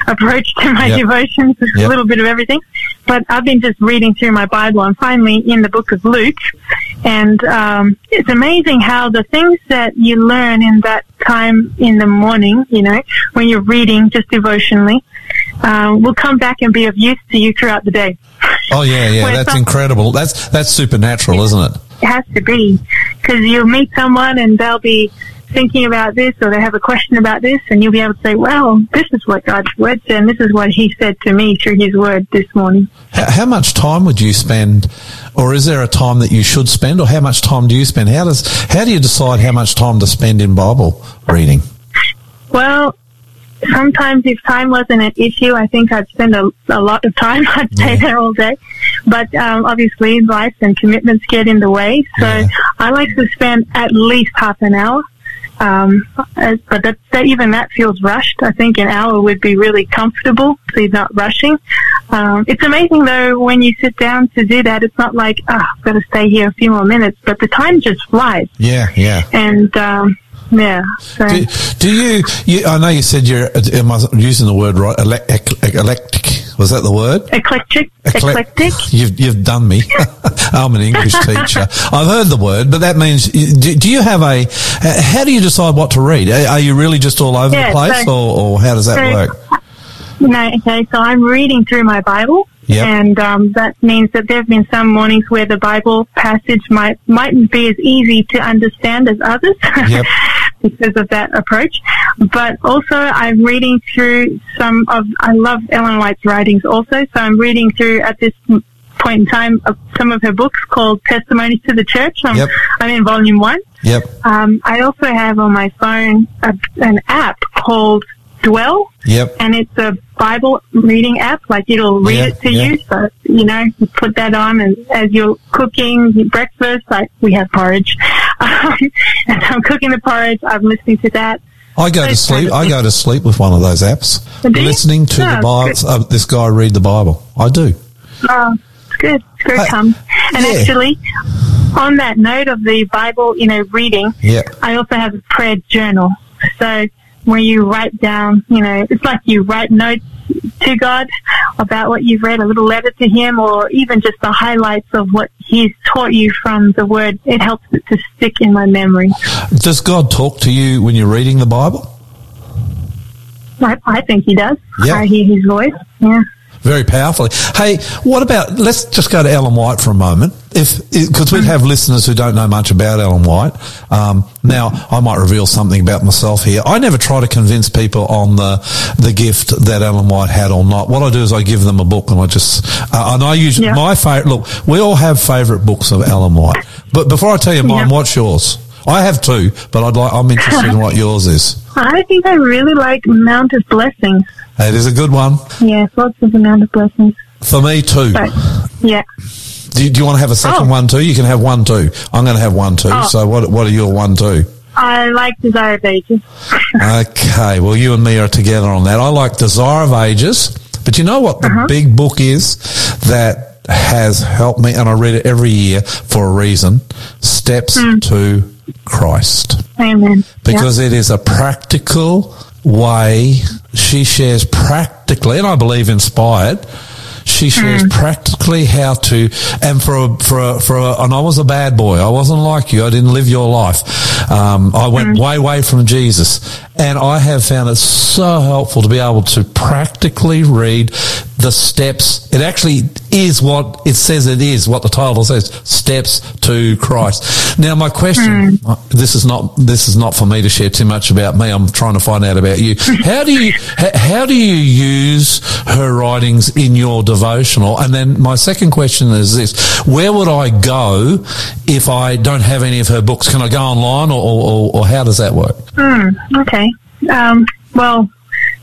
approach to my Yep. devotions, a Yep. little bit of everything. But I've been just reading through my Bible. I'm finally in the book of Luke, and um, it's amazing how the things that you learn in that time in the morning, you know, when you're reading just devotionally, um, will come back and be of use to you throughout the day. Oh yeah, yeah, that's incredible. That's that's supernatural, isn't it? It has to be because you'll meet someone and they'll be thinking about this or they have a question about this and you'll be able to say, well, this is what God's word said and this is what he said to me through his word this morning. How, how much time would you spend, or is there a time that you should spend, or how much time do you spend? How does how do you decide how much time to spend in Bible reading? Well, sometimes if time wasn't an issue, I think I'd spend a, a lot of time. I'd stay Yeah. there all day. But um, obviously, life and commitments get in the way. So Yeah. I like to spend at least half an hour. Um, uh, but that, that even that feels rushed. I think an hour would be really comfortable, so you're not rushing. Um, it's amazing though when you sit down to do that. It's not like ah, I've got to stay here a few more minutes, but the time just flies. Yeah, yeah. And um, yeah. Do, do you, you? I know you said you're. Am I using the word right? Eclectic. Was that the word? Eclectic. Eclec- Eclectic. You've, you've done me. I'm an English teacher. I've heard the word, but that means, do, do you have a, how do you decide what to read? Are are you really just all over Yeah, the place so- or, or how does that so- work? No, okay, so I'm reading through my Bible. Yep. And um, that means that there have been some mornings where the Bible passage might mightn't be as easy to understand as others Yep. because of that approach. But also, I'm reading through some of I love Ellen White's writings also. So I'm reading through at this point in time of some of her books called Testimonies to the Church. I'm, Yep. I'm in volume one. Yep. Um, I also have on my phone a, an app called Dwell Yep. and it's a Bible reading app. Like it'll read it to you. So you know, you put that on, and as you're cooking your breakfast, like we have porridge. Um, as I'm cooking the porridge, I'm listening to that. I go to sleep. I go to sleep with one of those apps, listening to Oh, the Bible. Uh, this guy read the Bible. I do. Oh, it's good. It's very Uh, calm. And yeah. actually, on that note of the Bible, you know, reading, Yeah. I also have a prayer journal. So where you write down, you know, it's like you write notes to God about what you've read, a little letter to Him, or even just the highlights of what He's taught you from the Word. It helps it to stick in my memory. Does God talk to you when you're reading the Bible? I, I think He does. I hear His voice. Yeah. Very powerfully. Hey, what about, let's just go to Ellen White for a moment. If, because we'd have listeners who don't know much about Ellen White. Um, now, I might reveal something about myself here. I never try to convince people on the, the gift that Ellen White had or not. What I do is I give them a book and I just, uh, and I use Yeah. my favorite, look, we all have favorite books of Ellen White. But before I tell you mine, Yeah. what's yours? I have two, but I'd like, I'm interested in what yours is. I think I really like Mount of Blessings. It is a good one. Yes, lots of the Mount of Blessings. For me too. But, yeah. Do you, do you want to have a second Oh. one too? You can have one too. I'm going to have one too. Oh. So what what are your one two? I like Desire of Ages. Okay, well you and me are together on that. I like Desire of Ages, but you know what the Uh-huh. big book is that has helped me, and I read it every year for a reason. Steps Hmm. to Christ Amen. because it is a practical way. She shares practically, and I believe inspired. She shares practically how to, and for a, for a, for a, and I was a bad boy. I wasn't like you. I didn't live your life. Um, I went way, way from Jesus, and I have found it so helpful to be able to practically read the steps. It actually is what it says it is, what the title says, steps to Christ. Now, my question, uh, this is not, this is not for me to share too much about me. I'm trying to find out about you. How do you, how do you use her writings in your devotional? And then my second question is this, where would I go if I don't have any of her books? Can I go online or, or, or how does that work? Okay. Um, well,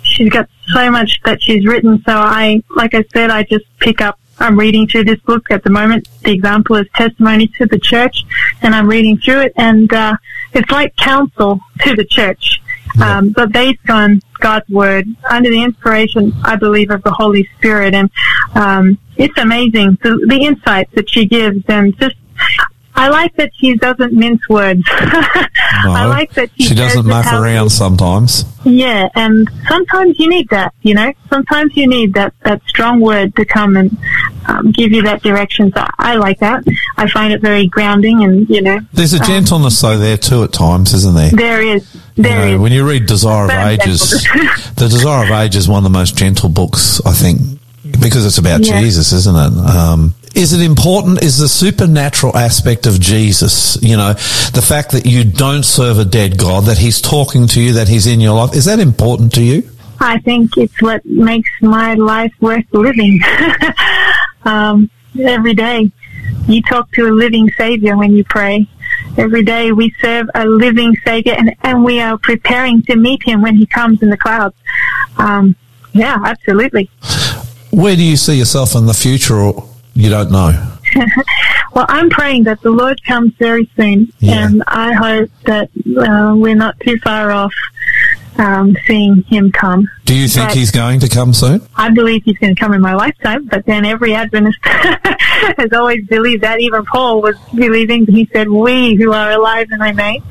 she's got so much that she's written. So I, like I said, I just pick up. I'm reading through this book at the moment. The example is Testimony to the Church, and I'm reading through it, and uh, it's like counsel to the church, um, but based on God's word, under the inspiration, I believe, of the Holy Spirit, and um, it's amazing the, the insights that she gives, and just. I like that she doesn't mince words. I No, like that she, she doesn't muck around sometimes. Yeah, and sometimes you need that. You know, sometimes you need that that strong word to come and um, give you that direction. So I like that. I find it very grounding, and you know, There's a gentleness though there too at times, isn't there? there is You know, when you read Desire of Ages, the Desire of Ages is one of the most gentle books, I think, because it's about Yeah. Jesus, isn't it? Um, is it important? Is the supernatural aspect of Jesus, you know, the fact that you don't serve a dead God, that He's talking to you, that He's in your life, is that important to you? I think it's what makes my life worth living. um, every day, you talk to a living Savior when you pray. Every day we serve a living Savior, and, and we are preparing to meet Him when He comes in the clouds. Um, yeah, absolutely. Where do you see yourself in the future, or you don't know? Well, I'm praying that the Lord comes very soon, Yeah. and I hope that uh, we're not too far off um, seeing Him come. Do you think Right. He's going to come soon? I believe He's going to come in my lifetime, but then every Adventist has always believed that. Even Paul was believing. He said, "We who are alive and remain."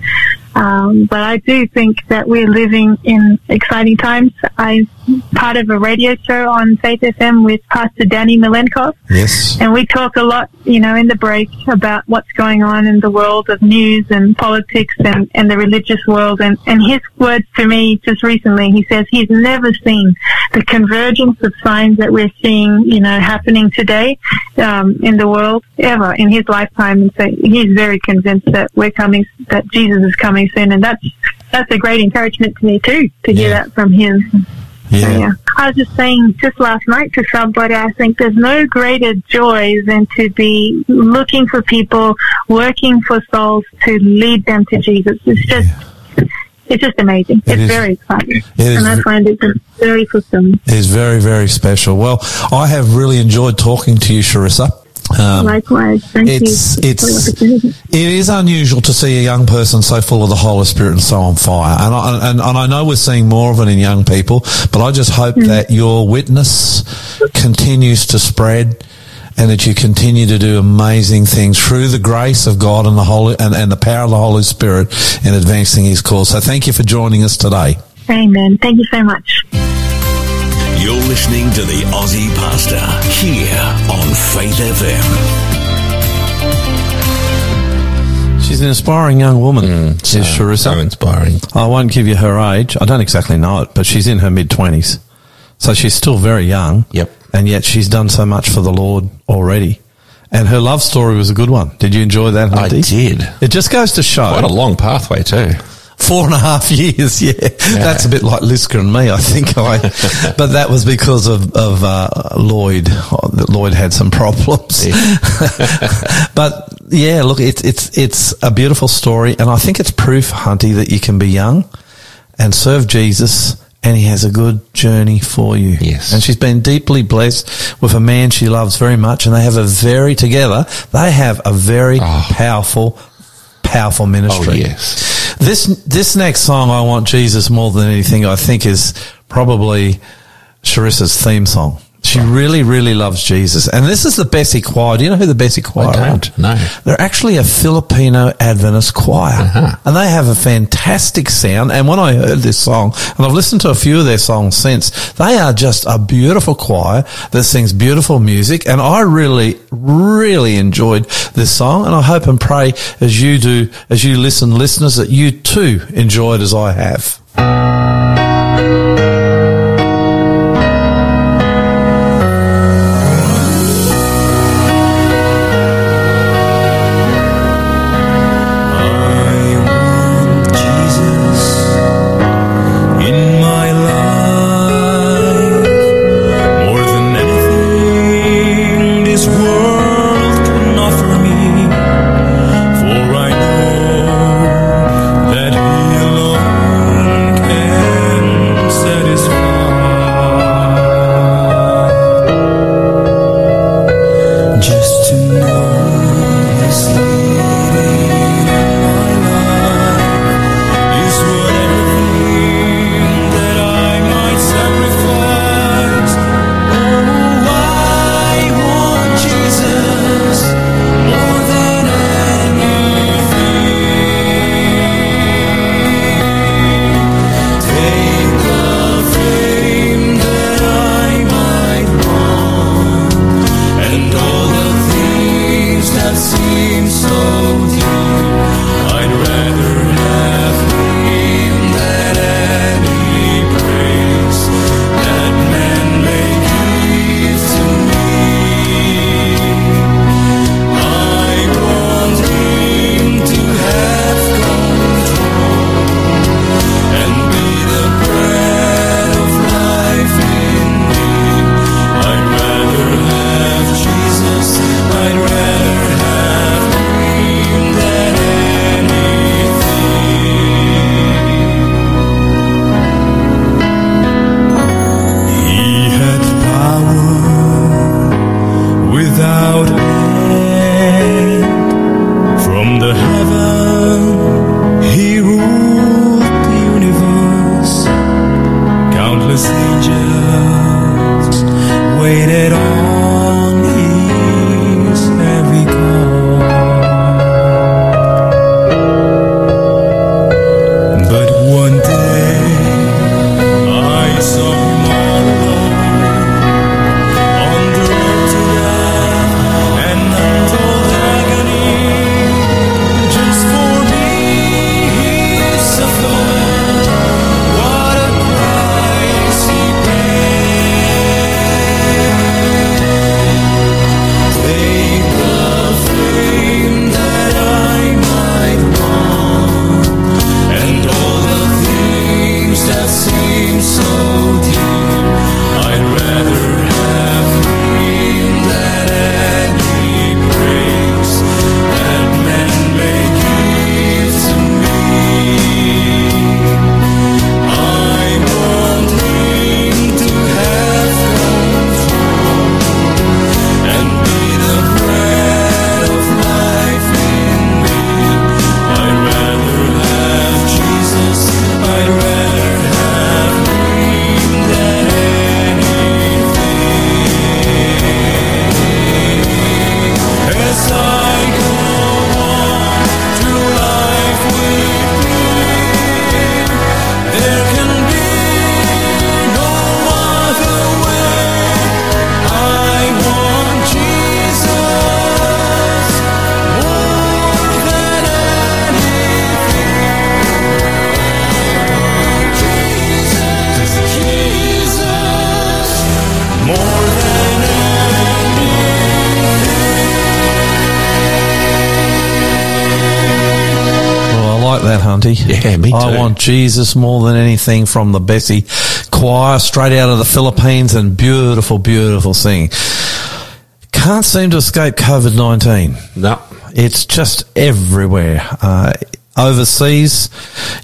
Um, but I do think that we're living in exciting times. I'm part of a radio show on Faith FM with Pastor Danny Milenkov. Yes. And we talk a lot, you know, in the break about what's going on in the world of news and politics and, and the religious world. And, and his words to me just recently, he says he's never seen the convergence of signs that we're seeing, you know, happening today um, in the world ever in his lifetime. And so he's very convinced that we're coming, that Jesus is coming soon. And that's, that's a great encouragement to me too, to hear Yeah. that from him. So, Yeah. yeah. I was just saying just last night to somebody, I think there's no greater joy than to be looking for people, working for souls to lead them to Jesus. It's just, it's just amazing. It it's is. very exciting. It and I find it very fulfilling. It is very, very special. Well, I have really enjoyed talking to you, Charissa. Um, Likewise. Thank it's you it's it is unusual to see a young person so full of the Holy Spirit and so on fire, and I, and, and I know we're seeing more of it in young people. But I just hope that your witness continues to spread, and that you continue to do amazing things through the grace of God and the Holy and, and the power of the Holy Spirit in advancing His cause. So thank you for joining us today. Amen. Thank you so much. You're listening to the Aussie Pastor here on Faith FM. She's an inspiring young woman, mm, is so, Charissa. so inspiring. I won't give you her age. I don't exactly know it, but she's in her mid twenties, so she's still very young. Yep. And yet she's done so much for the Lord already. And her love story was a good one. Did you enjoy that? I did. It just goes to show Quite a long pathway too. Four and a half years. Yeah. that's a bit like Liska and me. I think I, but that was because of of uh, Lloyd. Oh, Lloyd had some problems. but yeah, look, it's it's it's a beautiful story, and I think it's proof, Hunty, that you can be young and serve Jesus. And he has a good journey for you. Yes. And she's been deeply blessed with a man she loves very much. And they have a very, together, they have a very Oh. powerful, powerful ministry. Oh yes. This this next song, I want Jesus more than anything. I think is probably Charissa's theme song. She really, really loves Jesus, and this is the Bessie Choir. Do you know who the Bessie Choir I are? don't, no. They're actually a Filipino Adventist choir, Uh-huh. and they have a fantastic sound. And when I heard this song, and I've listened to a few of their songs since, they are just a beautiful choir that sings beautiful music. And I really, really enjoyed this song, and I hope and pray as you do, as you listen, listeners, that you too enjoy it as I have. Yeah, me I want Jesus more than anything from the Bessie choir straight out of the Philippines and beautiful, beautiful singing. Can't seem to escape COVID 19. No. It's just everywhere. Uh, overseas,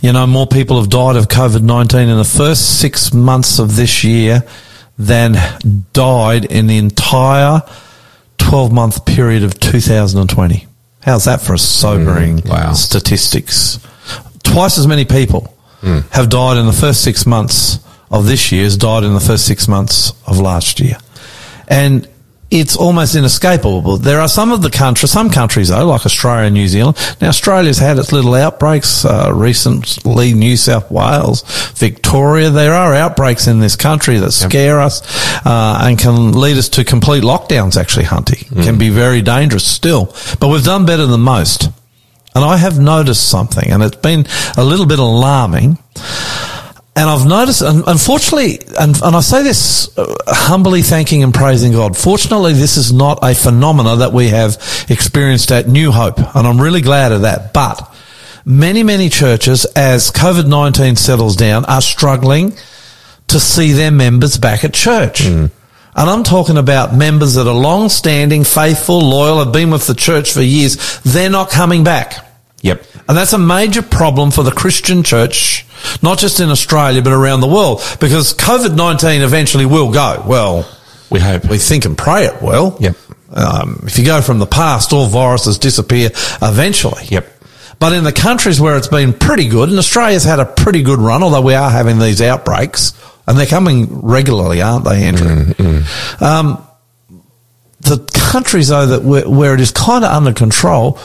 you know, more people have died of COVID 19 in the first six months of this year than died in the entire 12 month period of 2020. How's that for a sobering Mm, wow. statistics? Twice as many people have died in the first six months of this year as died in the first six months of last year. And it's almost inescapable. There are some of the countries, some countries though, like Australia and New Zealand. Now Australia's had its little outbreaks, uh, recently New South Wales, Victoria. There are outbreaks in this country that scare us, uh, and can lead us to complete lockdowns actually, Hunty. Can be very dangerous still. But we've done better than most. And I have noticed something, and it's been a little bit alarming. And I've noticed, and unfortunately, and, and I say this uh, humbly thanking and praising God. Fortunately, this is not a phenomena that we have experienced at New Hope, and I'm really glad of that. But many, many churches, as COVID-19 settles down, are struggling to see their members back at church. And I'm talking about members that are long standing, faithful, loyal, have been with the church for years. They're not coming back. Yep. And that's a major problem for the Christian church, not just in Australia, but around the world, because COVID-19 eventually will go. Well, We hope. we think and pray it will. Yep. Um, if you go from the past, all viruses disappear eventually. Yep. But in the countries where it's been pretty good, and Australia's had a pretty good run, although we are having these outbreaks, and they're coming regularly, aren't they, Andrew? Um, the countries, though, that where, where it is kind of under control,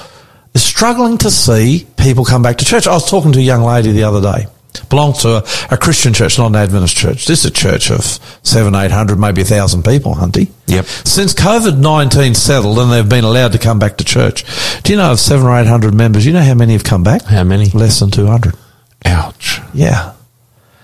is struggling to see people come back to church. I was talking to a young lady the other day. Belongs to a, a Christian church, not an Adventist church. This is a church of seven, eight hundred, maybe a thousand people, Hunty. Yep. Since COVID nineteen settled and they've been allowed to come back to church, do you know of seven or eight hundred members? You know how many have come back? How many? Less than two hundred. Ouch. Yeah.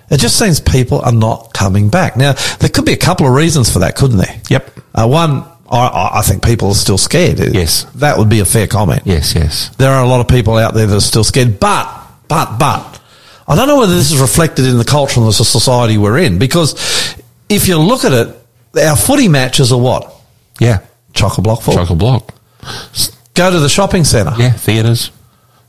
It just seems people are not coming back. Now, there could be a couple of reasons for that, couldn't there? Yep. Uh, one, I- I, think people are still scared. Yes. That would be a fair comment. Yes, yes. There are a lot of people out there that are still scared, but, but, but, I don't know whether this is reflected in the culture and the society we're in, because if you look at it, our footy matches are what? Yeah. Chock-a-block full. Chocolate block. Go to the shopping centre. Yeah, theatres.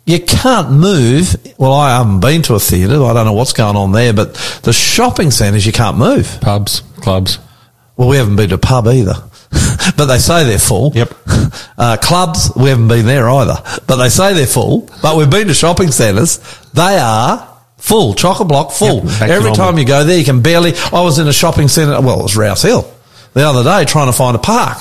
You can't move. Well, I haven't been to a theatre. I don't know what's going on there, but the shopping centres, you can't move. Pubs, clubs. Well, we haven't been to a pub either, but they say they're full. Yep. Uh, clubs, we haven't been there either, but they say they're full. But we've been to shopping centres. They are full, chock a block full. Yep, Every time you go there, you can barely. I was in a shopping centre. Well, it was Rouse Hill the other day trying to find a park.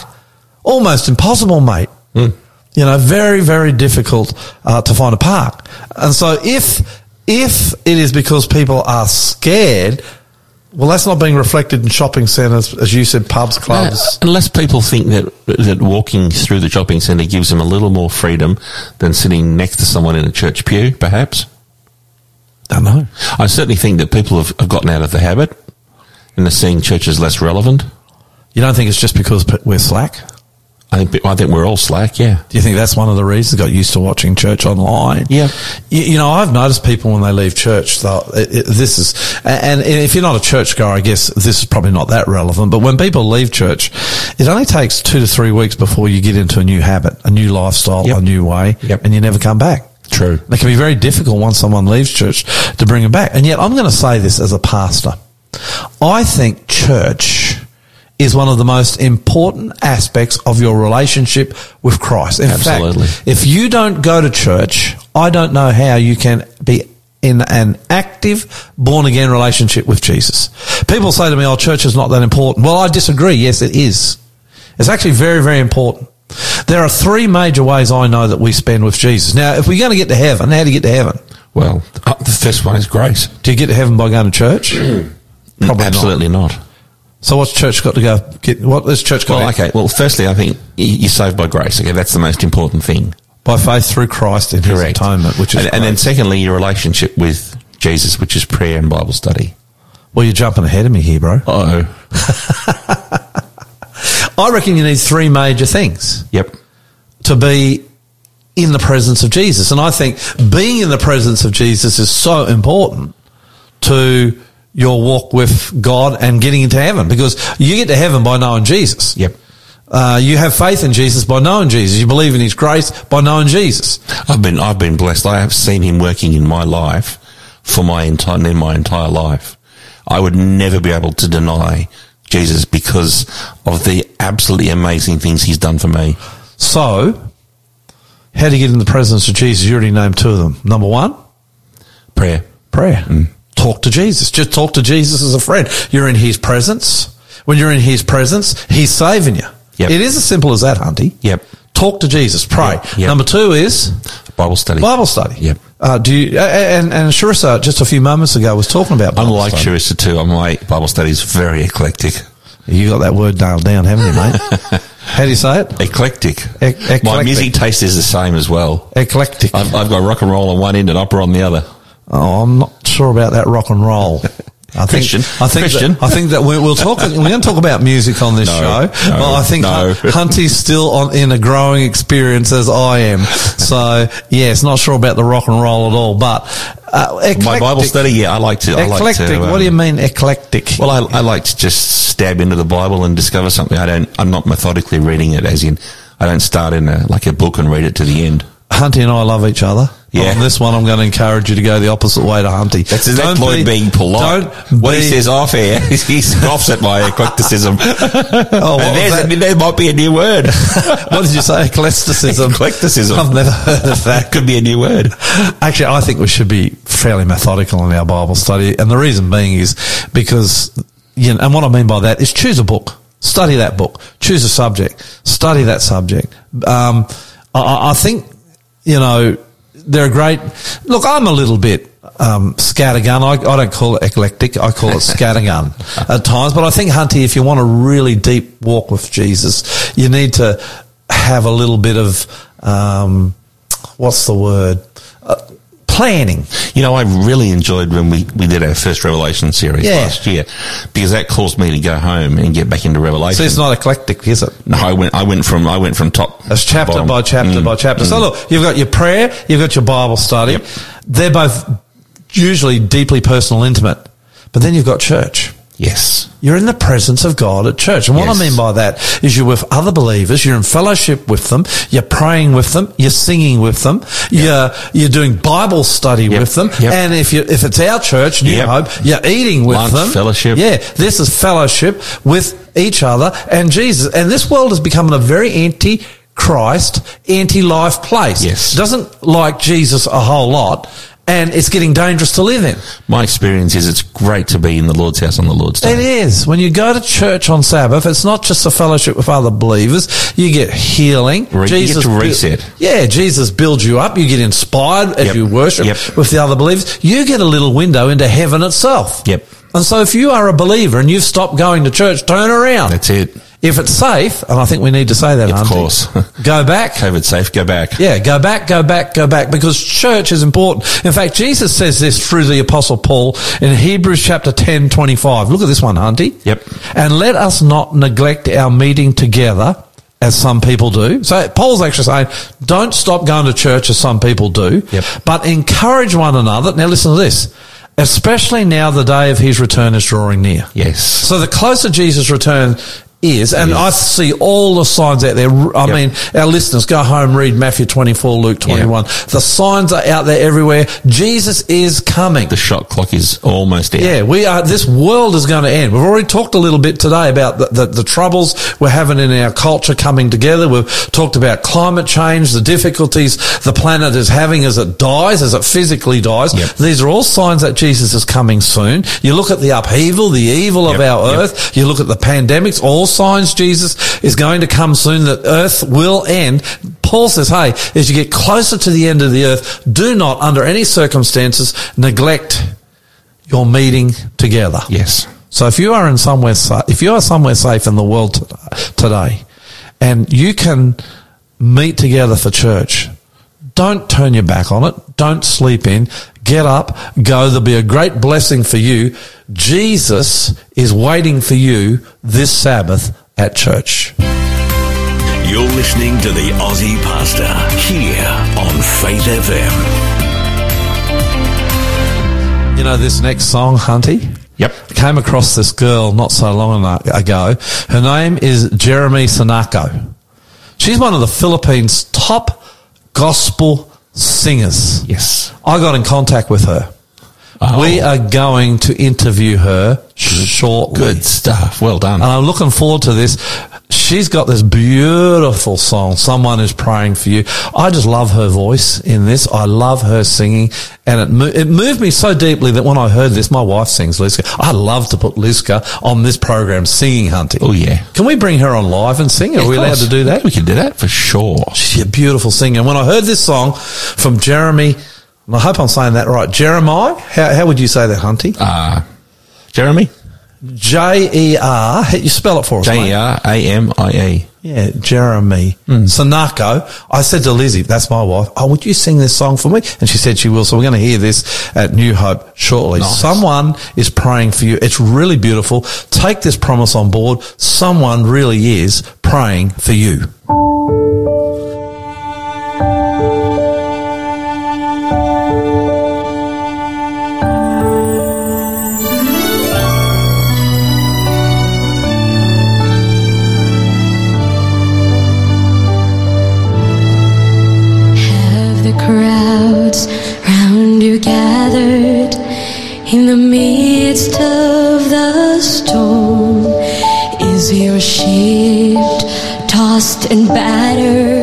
Almost impossible, mate. Hmm. You know, very, very difficult uh, to find a park. And so if if it is because people are scared, well, that's not being reflected in shopping centres, as you said, pubs, clubs. Unless people think that that walking through the shopping centre gives them a little more freedom than sitting next to someone in a church pew, perhaps. I don't know. I certainly think that people have, have gotten out of the habit and are seeing churches less relevant. You don't think it's just because we're slack? I think I think we're all slack. Yeah. Do you think that's one of the reasons? Got used to watching church online. Yeah. You, you know, I've noticed people when they leave church. Though it, it, this is, and, and if you're not a church goer, I guess this is probably not that relevant. But when people leave church, it only takes two to three weeks before you get into a new habit, a new lifestyle, Yep. a new way, Yep. and you never come back. True. It can be very difficult once someone leaves church to bring them back. And yet, I'm going to say this as a pastor. I think church is one of the most important aspects of your relationship with Christ. In Absolutely. fact, if you don't go to church, I don't know how you can be in an active born again relationship with Jesus. People say to me, "Oh, church is not that important." Well, I disagree. Yes, it is. It's actually very, very important. There are three major ways I know that we spend with Jesus. Now, if we're going to get to heaven, how do you get to heaven? Well, uh, the first one is grace. Do you get to heaven by going to church? Probably not. Absolutely not. So what's church got to go get? What has church got Well, okay. Well, firstly, I think you're saved by grace. Okay, that's the most important thing. by faith through Christ in His atonement, which is and, and then secondly, your relationship with Jesus, which is prayer and Bible study. well, you're jumping ahead of me here, bro. Oh, I reckon you need three major things yep. to be in the presence of Jesus. And I think being in the presence of Jesus is so important to your walk with God and getting into heaven because you get to heaven by knowing Jesus. Yep. Uh, you have faith in Jesus by knowing Jesus. You believe in His grace by knowing Jesus. I've been I've been blessed. I have seen him working in my life for my entire in my entire life. I would never be able to deny Jesus because of the absolutely amazing things he's done for me. So, how do you get in the presence of Jesus? You already named two of them. Number one, Prayer. prayer. Talk to Jesus. Just talk to Jesus as a friend. You're in His presence. When you're in His presence, He's saving you. Yep. It is as simple as that, Hunty. Yep. Talk to Jesus. Pray. Yep. Yep. Number two is Bible study. Bible study. Yep. Uh, do you, and, and Charissa just a few moments ago was talking about I'm Bible like study. Charissa too. I'm like Bible study is very eclectic. You got that word nailed down, haven't you, mate? How do you say it? Eclectic. Ec- eclectic. My music taste is the same as well. Eclectic. I've, I've got rock and roll on one end and opera on the other. Oh, I'm not sure about that rock and roll. I think, Christian. I think, Christian. That, I think that we, we'll talk. We're going to talk about music on this No, show. no, but I think no. Hunty's still on in a growing experience as I am. So yes, not sure about the rock and roll at all. But uh, eclectic, My Bible study, yeah, I like to. I like eclectic. to, what do you um, mean eclectic? Well, I, I like to just stab into the Bible and discover something. I don't. I'm not methodically reading it, as in, I don't start in a like a book and read it to the end. Hunty and I love each other. Yeah. On this one, I'm going to encourage you to go the opposite way to Hunty. That's that's Don't Lloyd be- being polite. Don't what he says off air, he scoffs at my eclecticism. Oh, what And that? there might be a new word. what did you say? Eclecticism. Eclecticism. I've never heard of that. Could be a new word. Actually, I think we should be fairly methodical in our Bible study, and the reason being is because, you know, and what I mean by that is choose a book, study that book, choose a subject, study that subject. Um, I, I think, you know, they're a great. Look, I'm a little bit um, scattergun. I, I don't call it eclectic. I call it scattergun at times. But I think, Hunty, if you want a really deep walk with Jesus, you need to have a little bit of um, what's the word? Planning. You know, I really enjoyed when we, we did our first Revelation series Yeah. last year because that caused me to go home and get back into Revelation. So it's not eclectic, is it? no, I went I went from I went from top. It's chapter bottom. by chapter Mm. by chapter. So look, you've got your prayer, you've got your Bible study. Yep. They're both usually deeply personal, intimate. But then you've got church. Yes. You're in the presence of God at church. And what Yes. I mean by that is you're with other believers, you're in fellowship with them, you're praying with them, you're singing with them, you're, you're doing Bible study Yep. with them. Yep. And if you, if it's our church, New Yep. Hope, you're eating with Lunch, them. fellowship. Yeah. This is fellowship with each other and Jesus. And this world is becoming a very anti Christ, anti life place. Yes. Doesn't like Jesus a whole lot and it's getting dangerous to live in. My experience is it's great to be in the Lord's house on the Lord's day. It is. When you go to church on Sabbath, it's not just a fellowship with other believers. You get healing. Re- you get to bu- reset. yeah, Jesus builds you up. You get inspired as Yep. you worship Yep. with the other believers. You get a little window into heaven itself. Yep. And so if you are a believer and you've stopped going to church, turn around. That's it. If it's safe, and I think we need to say that, Of Hunty, course. go back. COVID safe, go back. Yeah, go back, go back, go back, because church is important. In fact, Jesus says this through the apostle Paul in Hebrews chapter 10, 25. Look at this one, Hunty. Yep. And let us not neglect our meeting together as some people do. So Paul's actually saying, don't stop going to church as some people do, Yep. but encourage one another. Now listen to this. Especially now the day of his return is drawing near. Yes. So the closer Jesus' return is, and I see all the signs out there. I Yep. mean, our listeners go home, read Matthew 24, Luke 21. The signs are out there everywhere. Jesus is coming. the shot clock is almost out. Yeah, we are. This world is going to end. We've already talked a little bit today about the, the, the troubles we're having in our culture coming together. We've talked about climate change, the difficulties the planet is having as it dies, as it physically dies. Yep. These are all signs that Jesus is coming soon. You look at the upheaval, the evil of our yep. earth. You look at the pandemics, all signs Jesus is going to come soon, that earth will end. Paul says, hey, as you get closer to the end of the earth, do not, under any circumstances, neglect your meeting together. Yes. So if you are in somewhere, if you are somewhere safe in the world today, and you can meet together for church, don't turn your back on it. Don't sleep in. Get up, go. There'll be a great blessing for you. Jesus is waiting for you this Sabbath at church. You're listening to the Aussie Pastor here on Faith FM. You know this next song, Hunty? Yep. Came across this girl not so long ago. Her name is Jeramie Sanico. She's one of the Philippines' top gospel singers. Yes. I got in contact with her. Oh. We are going to interview her shortly. Good stuff. Well done. And I'm looking forward to this. She's got this beautiful song. Someone is praying for you. I just love her voice in this. I love her singing and it, mo- it moved me so deeply that when I heard this, my wife sings Liska. I love to put Liska on this program singing Hunty. Oh, yeah. Can we bring her on live and sing? Are Of we allowed to do that? We can do that for sure. She's a beautiful singer. And when I heard this song from Jeramie, and I hope I'm saying that right, Jeremiah, how, how would you say that, Hunty? Uh, Jeramie? J E R. You spell it for us. J. E R A M I E. Yeah, Jeramie Hmm. Sanico. I said to Lizzie, that's my wife. Oh, would you sing this song for me? And she said she will. So we're going to hear this at New Hope shortly. Nice. Someone is praying for you. It's really beautiful. Take this promise on board. Someone really is praying for you. Midst of the storm? Is your ship tossed and battered?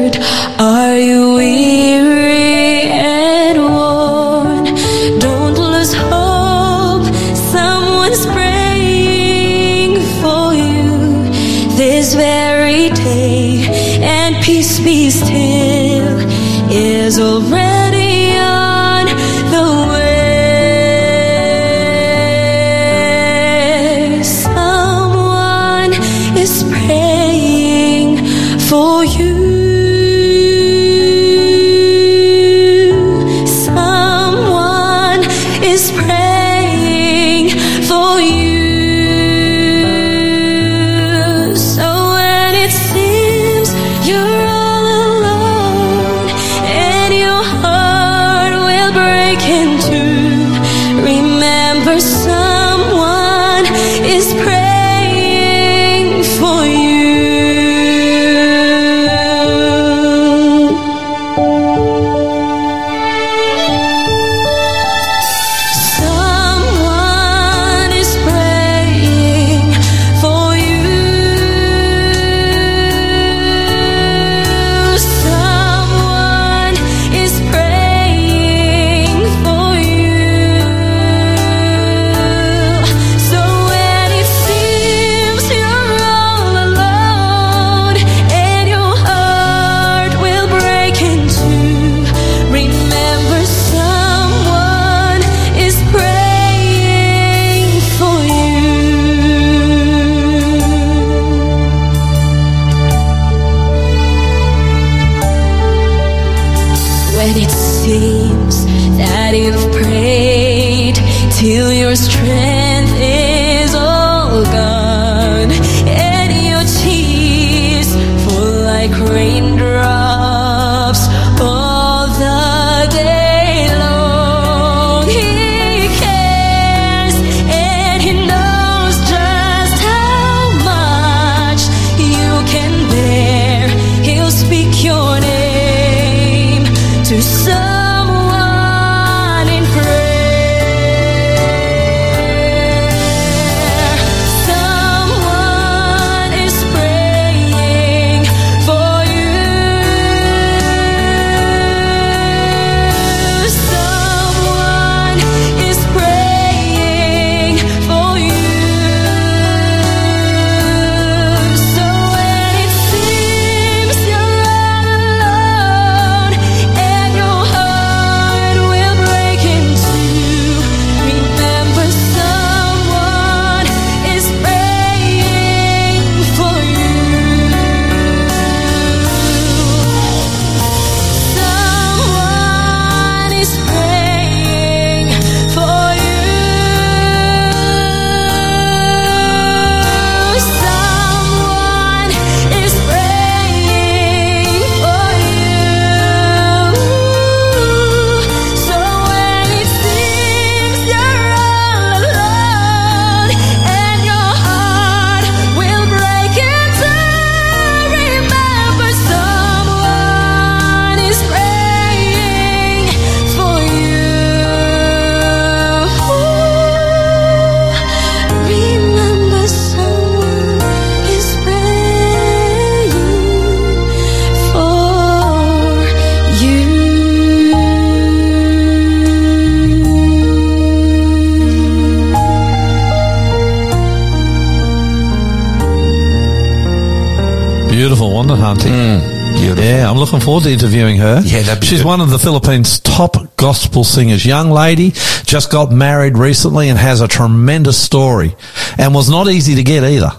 Forward to interviewing her. Yeah, that'd be She's good. one of the Philippines' top gospel singers. Young lady, just got married recently and has a tremendous story, and was not easy to get either.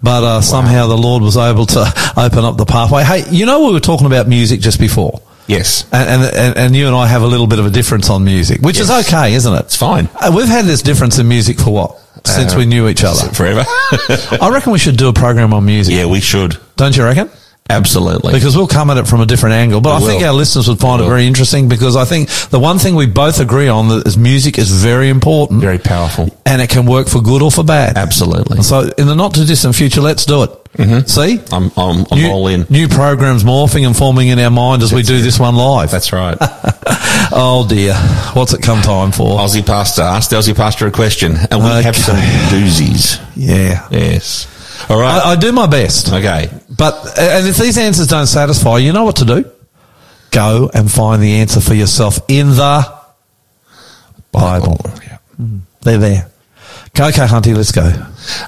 But uh, somehow the Lord was able to open up the pathway. Hey, you know we were talking about music just before, Yes. and and, and, you and I have a little bit of a difference on music, which is okay, isn't it? It's fine. Uh, we've had this difference in music for what since Uh, we knew each other. Forever. I reckon we should do a program on music. yeah, we should. Don't you reckon? Absolutely. Because we'll come at it from a different angle. But We I think our listeners would find We it will. very interesting because I think the one thing we both agree on is music is very important Very powerful. and it can work for good or for bad. Absolutely. So in the not too distant future, let's do it. Mm-hmm. See? I'm, I'm, I'm new, all in. New programs morphing and forming in our mind as we do this one live. That's right. oh dear. What's it come time for? Aussie Pastor. Ask the Aussie Pastor a question. And we have some doozies. Yeah. Yes. All right. I, I do my best. okay. But and if these answers don't satisfy, you know what to do. Go and find the answer for yourself in the Bible. Oh, yeah. Mm. They're there. Okay, okay, Hunty, let's go.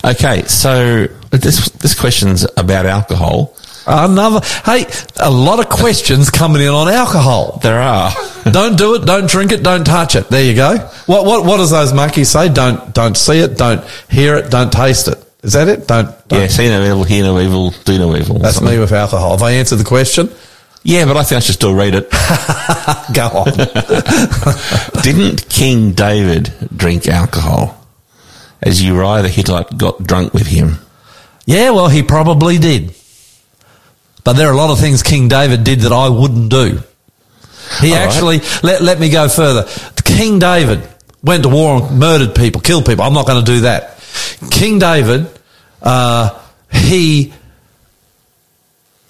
Okay. So this, this question's about alcohol. Another. Hey, a lot of questions coming in on alcohol. There are. don't do it. Don't drink it. Don't touch it. There you go. What what what does those monkeys say? Don't don't see it. Don't hear it. Don't taste it. Is that it? Don't. don't. yeah. See no evil, hear no evil, do no evil. That's Something. me with alcohol. Have I answered the question? Yeah, but I think I should still read it. Go on. Didn't King David drink alcohol? As Uriah the Hittite got drunk with him. Yeah, well, he probably did. But there are a lot of things King David did that I wouldn't do. He All right. actually, let, let me go further. King David went to war and murdered people, killed people. I'm not going to do that. King David, uh, he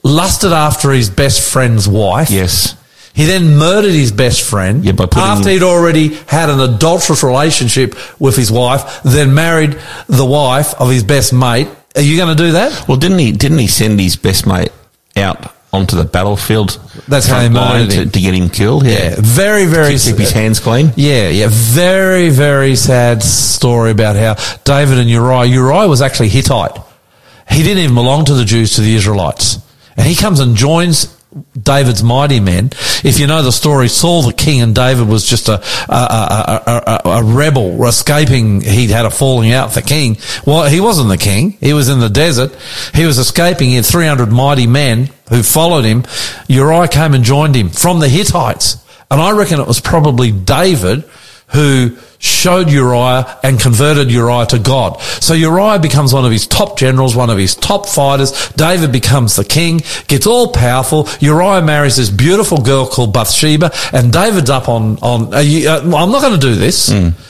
lusted after his best friend's wife. Yes. He then murdered his best friend Yeah, by putting- after he'd already had an adulterous relationship with his wife, then married the wife of his best mate. Are you going to do that? Well, didn't he? Didn't he send his best mate out onto the battlefield? That's how line murdered to, to get him killed. Yeah, Yeah, very, very. keep, keep his hands clean. Yeah, yeah, very, very sad story about how David and Uriah. Uriah was actually Hittite. He didn't even belong to the Jews, to the Israelites, and he comes and joins David's mighty men. If you know the story, Saul the king and David was just a a, a, a, a, a rebel escaping. He'd had a falling out with the king. Well, he wasn't the king. He was in the desert. He was escaping. He had 300 mighty men who followed him. Uriah came and joined him from the Hittites. And I reckon it was probably David who showed Uriah and converted Uriah to God. So Uriah becomes one of his top generals, one of his top fighters. David becomes the king, gets all powerful. Uriah marries this beautiful girl called Bathsheba, and David's up on on. You, uh, I'm not going to do this.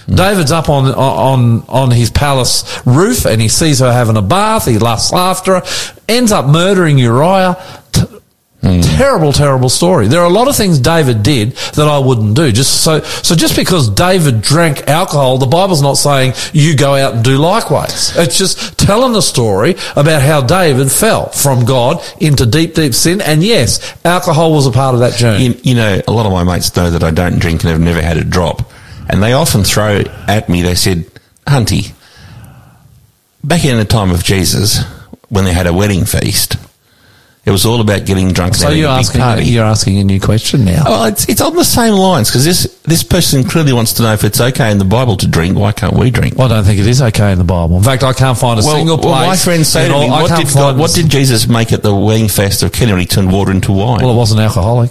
David's up on on on his palace roof, and he sees her having a bath. He lusts after her, ends up murdering Uriah. T- Terrible, terrible story. There are a lot of things David did that I wouldn't do. Just so, so just because David drank alcohol, the Bible's not saying you go out and do likewise. It's just telling the story about how David fell from God into deep, deep sin. And yes, alcohol was a part of that journey. You, you know, a lot of my mates know that I don't drink and have never had a drop, and they often throw at me. They said, "Hunty, back in the time of Jesus, when they had a wedding feast, it was all about getting drunk." so you're asking, party." you're asking a new question now. Well, it's, it's on the same lines because this this person clearly wants to know if it's okay in the Bible to drink. Why can't we drink? Well, I don't think it is okay in the Bible. In fact, I can't find a Well, single place. well, my friends say in to me, I what can't did, God, what did Jesus make at the wedding feast of Cana he turned water into wine? Well, it wasn't alcoholic.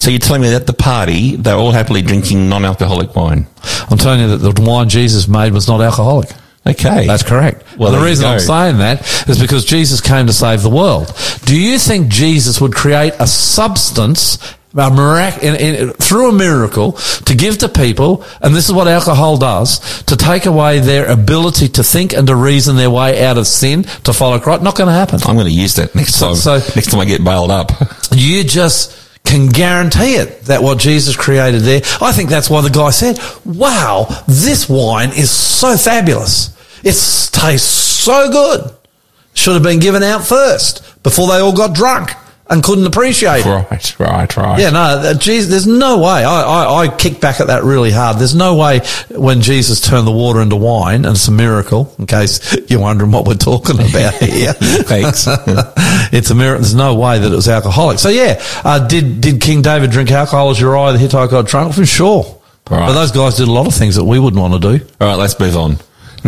so you're telling me that at the party, they're all happily drinking non-alcoholic wine? I'm telling you that the wine Jesus made was not alcoholic. Okay. That's correct. Well, the reason I'm saying that is because Jesus came to save the world. Do you think Jesus would create a substance, a mirac- in, in, through a miracle, to give to people, and this is what alcohol does, to take away their ability to think and to reason their way out of sin, to follow Christ? Not going to happen. I'm going to use that next So- time. so- next time I get bailed up. You just can guarantee it that what Jesus created there. I think that's why the guy said, wow, this wine is so fabulous. It tastes so good. Should have been given out first before they all got drunk. and couldn't appreciate it. Right, right, right. Yeah, no, that- Jesus, there's no way. I, I, I kick back at that really hard. There's no way when Jesus turned the water into wine, and it's a miracle, in case you're wondering what we're talking about here. Thanks. it's a miracle. There's no way that it was alcoholic. So yeah, uh, did, did King David drink alcohol as Uriah the Hittite got drunk? For sure. Right. But those guys did a lot of things that we wouldn't want to do. All right, let's move on.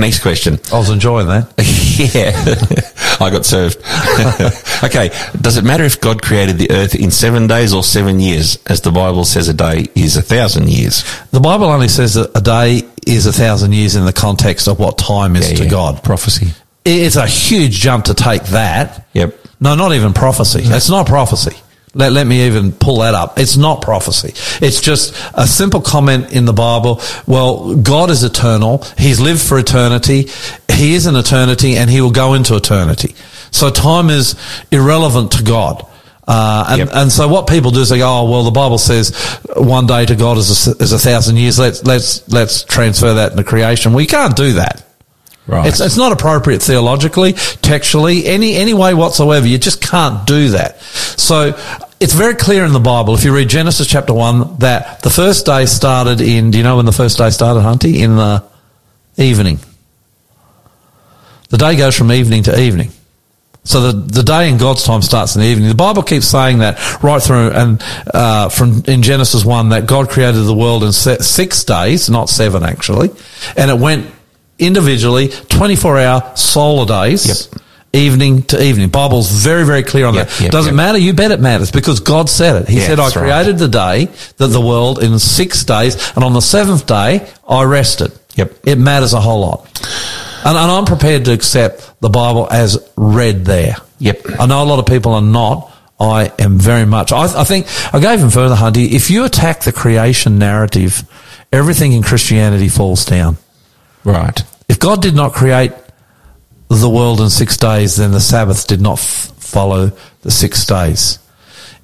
Next question. I was enjoying that. yeah, I got served. okay, does it matter if God created the earth in seven days or seven years? As the Bible says, a day is a thousand years. The Bible only says that a day is a thousand years in the context of what time is Yeah, to yeah. God. Prophecy. It's a huge jump to take that. Yep. No, not even prophecy. It's not prophecy. Let, let me even pull that up. It's not prophecy. It's just a simple comment in the Bible. Well, God is eternal. He's lived for eternity. He is an eternity and he will go into eternity. So time is irrelevant to God. Uh, and, Yep. and so what people do is they go, oh, well, the Bible says one day to God is a, is a thousand years. Let's, let's, let's transfer that into creation. We can't do that. Right. It's, it's not appropriate theologically, textually, any, any way whatsoever. You just can't do that. So it's very clear in the Bible, if you read Genesis chapter 1, that the first day started in, do you know when the first day started, Hunty? In the evening. The day goes from evening to evening. So the, the day in God's time starts in the evening. The Bible keeps saying that right through and uh, from in Genesis one that God created the world in six days, not seven actually, and it went individually twenty four hour solar days. Yep. Evening to evening. Bible's very, very clear on Yep, that. yep, Doesn't yep. matter. You bet it matters because God said it. He Yeah, said, I that's right. created the day that the world in six days and on the seventh day I rested. Yep. It matters a whole lot. And, and I'm prepared to accept the Bible as read there. Yep. I know a lot of people are not. I am very much. I, I think I go even further, Hunty. If you attack the creation narrative, everything in Christianity falls down. Right. If God did not create the world in six days, then the Sabbath did not f- follow the six days.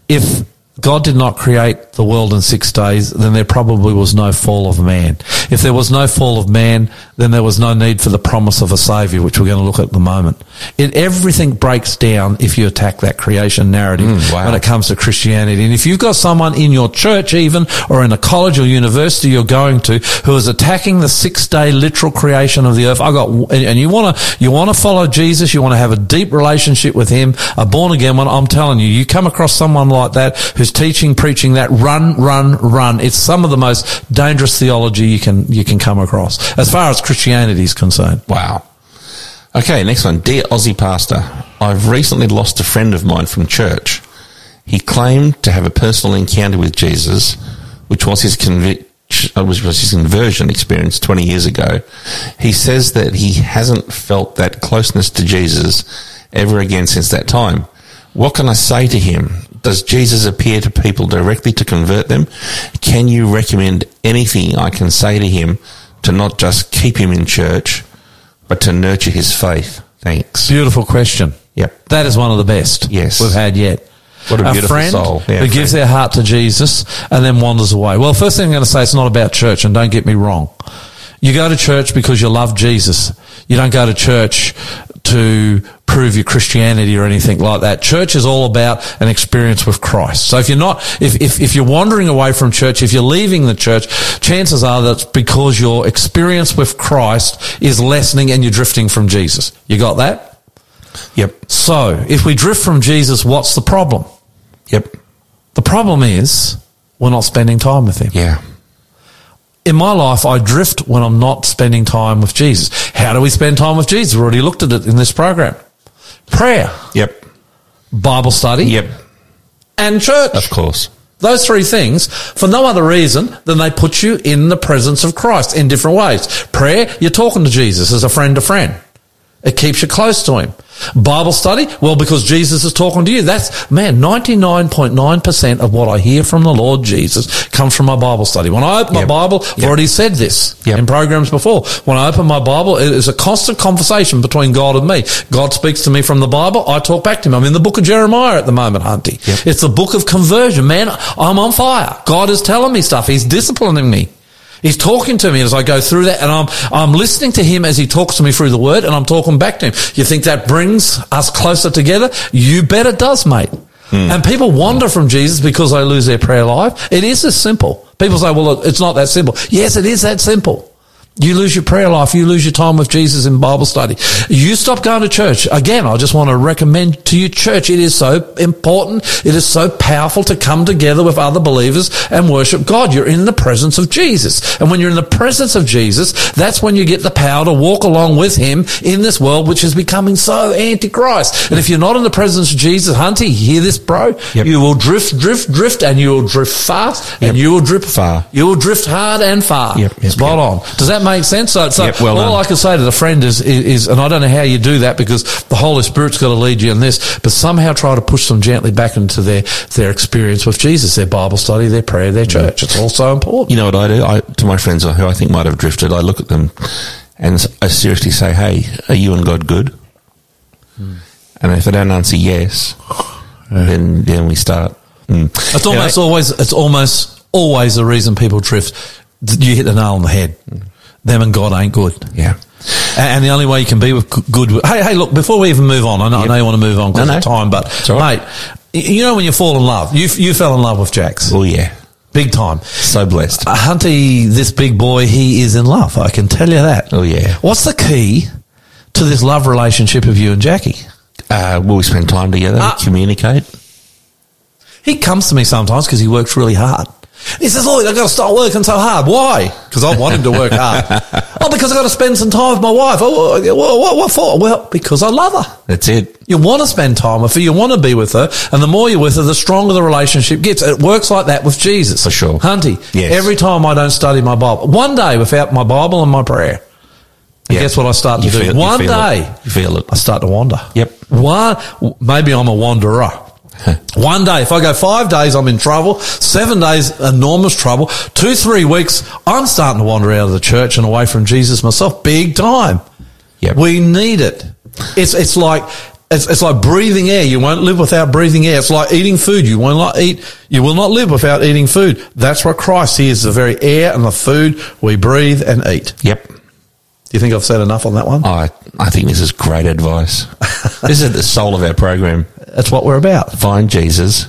If God did not create the world in six days, then there probably was no fall of man. If there was no fall of man, then there was no need for the promise of a savior, which we're going to look at in a moment. It, everything breaks down if you attack that creation narrative Mm, wow. when it comes to Christianity. And if you've got someone in your church even, or in a college or university you're going to, who is attacking the six day literal creation of the earth, I got, and and you want to, you want to follow Jesus, you want to have a deep relationship with Him, a born again one, I'm telling you, you come across someone like that who's teaching, preaching that, run, run, run. It's some of the most dangerous theology you can, you can come across, as far as Christianity is concerned. Wow. Okay, next one. Dear Aussie Pastor, I've recently lost a friend of mine from church. He claimed to have a personal encounter with Jesus, which was his convi- uh, was was his conversion experience 20 years ago. He says that he hasn't felt that closeness to Jesus ever again since that time. What can I say to him? Does Jesus appear to people directly to convert them? Can you recommend anything I can say to him to not just keep him in church, but to nurture his faith? Thanks. Beautiful question. Yep. That is one of the best Yes. we've had yet. What a beautiful friend soul. Yeah, who gives their heart to Jesus and then wanders away. Well, first thing I'm going to say, it's not about church, and don't get me wrong. You go to church because you love Jesus. You don't go to church to prove your Christianity or anything like that. Church is all about an experience with Christ. So if you're not, if, if, if you're wandering away from church, if you're leaving the church, chances are that's because your experience with Christ is lessening and you're drifting from Jesus. You got that? Yep. So, if we drift from Jesus, what's the problem? Yep. The problem is we're not spending time with him. Yeah. In my life, I drift when I'm not spending time with Jesus. How do we spend time with Jesus? We've already looked at it in this program. Prayer, Yep. Bible study, Yep. and church. Of course. Those three things for no other reason than they put you in the presence of Christ in different ways. Prayer, you're talking to Jesus as a friend to friend. It keeps you close to him. Bible study, well, because Jesus is talking to you. That's, man, 99.9% of what I hear from the Lord Jesus comes from my Bible study. When I open my Bible, I've Yep. already said this Yep. in programs before. When I open my Bible, it is a constant conversation between God and me. God speaks to me from the Bible. I talk back to him. I'm in the book of Jeremiah at the moment, Hunty. Yep. It's the book of conversion. Man, I'm on fire. God is telling me stuff. He's disciplining me. He's talking to me as I go through that and I'm, I'm listening to him as he talks to me through the word and I'm talking back to him. You think that brings us closer together? You bet it does, mate. Hmm. And people wander from Jesus because they lose their prayer life. It is as simple. People say, well, it's not that simple. Yes, it is that simple. You lose your prayer life. You lose your time with Jesus in Bible study. You stop going to church. Again, I just want to recommend to you church. It is so important. It is so powerful to come together with other believers and worship God. You're in the presence of Jesus. And when you're in the presence of Jesus, that's when you get the power to walk along with him in this world, which is becoming so antichrist. And if you're not in the presence of Jesus, Hunty, hear this, bro? Yep. You will drift, drift, drift, and you will drift fast, and you will drift Far. You will drift hard and far. Yep, yep, Spot yep. on. Does that make sense? So, so Yep, well all done. I can say to the friend is, is, is, and I don't know how you do that because the Holy Spirit's got to lead you in this, but somehow try to push them gently back into their, their experience with Jesus, their Bible study, their prayer, their church. It's all so important. You know what I do? I, to my friends uh, who I think might have drifted, I look at them and I seriously say, "Hey, are you and God good?" Hmm. And if they don't answer yes, then then we start. Mm. It's You know, almost always, it's almost always the reason people drift. You hit the nail on the head. Hmm. Them and God ain't good. yeah. And the only way you can be with good. Hey, hey, look! Before we even move on, I know, I know you want to move on because No, no. of time, but right. mate, you know when you fall in love, you you fell in love with Jax, Oh yeah. big time. So blessed. Uh, Hunty, this big boy, he is in love. I can tell you that. Oh, yeah. What's the key to this love relationship of you and Jackie? Uh, will we spend time together? Ah. communicate. He comes to me sometimes because he works really hard. He says, Lloyd, I've got to start working so hard. Why? Because I want him to work hard. oh, because I've got to spend some time with my wife. Oh, what, what, what for? Well, because I love her. That's it. You want to spend time with her. You want to be with her. And the more you're with her, the stronger the relationship gets. It works like that with Jesus. For sure. Hunty, Yes. every time I don't study my Bible, one day without my Bible and my prayer, and Yeah. guess what I start to You do? feel- you one feel day, it. You feel it. I start to wander. Yep. One, maybe I'm a wanderer. One day, if I go five days, I'm in trouble. Seven days, enormous trouble. Two, three weeks, I'm starting to wander out of the church and away from Jesus myself, big time. Yep. We need it. It's it's like it's, it's like breathing air. You won't live without breathing air. It's like eating food. You will not eat. You will not live without eating food. That's what Christ. He is the very air and the food we breathe and eat. Yep. Do you think I've said enough on that one? Oh, I I think this is great advice. this is the soul of our program. That's what we're about. Find Jesus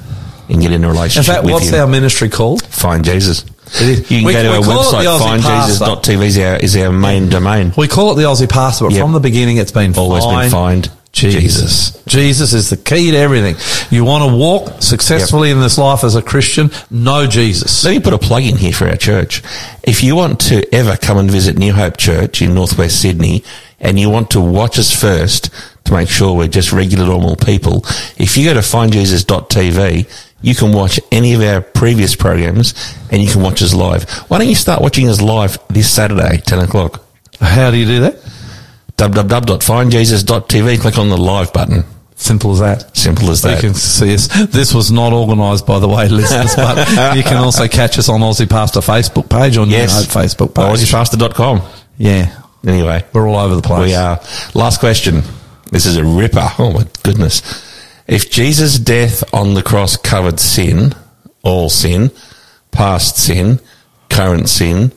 and get in a relationship. In fact, what's him. our ministry called? Find Jesus. You can We- go to our call it the website. FindJesus.tv is our, is our main domain. We call it the Aussie Pastor, but Yep. from the beginning, it's been Always been find Jesus. Jesus is the key to everything. You want to walk successfully in this life as a Christian? Know Jesus. Let me put a plug in here for our church. If you want to ever come and visit New Hope Church in Northwest Sydney and you want to watch us first to make sure we're just regular normal people, if you go to findjesus.tv, you can watch any of our previous programs and you can watch us live. Why don't you start watching us live this Saturday, 10 o'clock? How do you do that? www.findjesus.tv, click on the live button. Simple as that. Simple as that. You can see us. This was not organised, by the way, listeners, but you can also catch us on Aussie Pastor Facebook page on Yes. Hope Facebook page. AussiePastor.com. Yeah, Anyway. we're all over the place. We are. Last question. This is a ripper. Oh my goodness. If Jesus' death on the cross covered sin, all sin, past sin, current sin,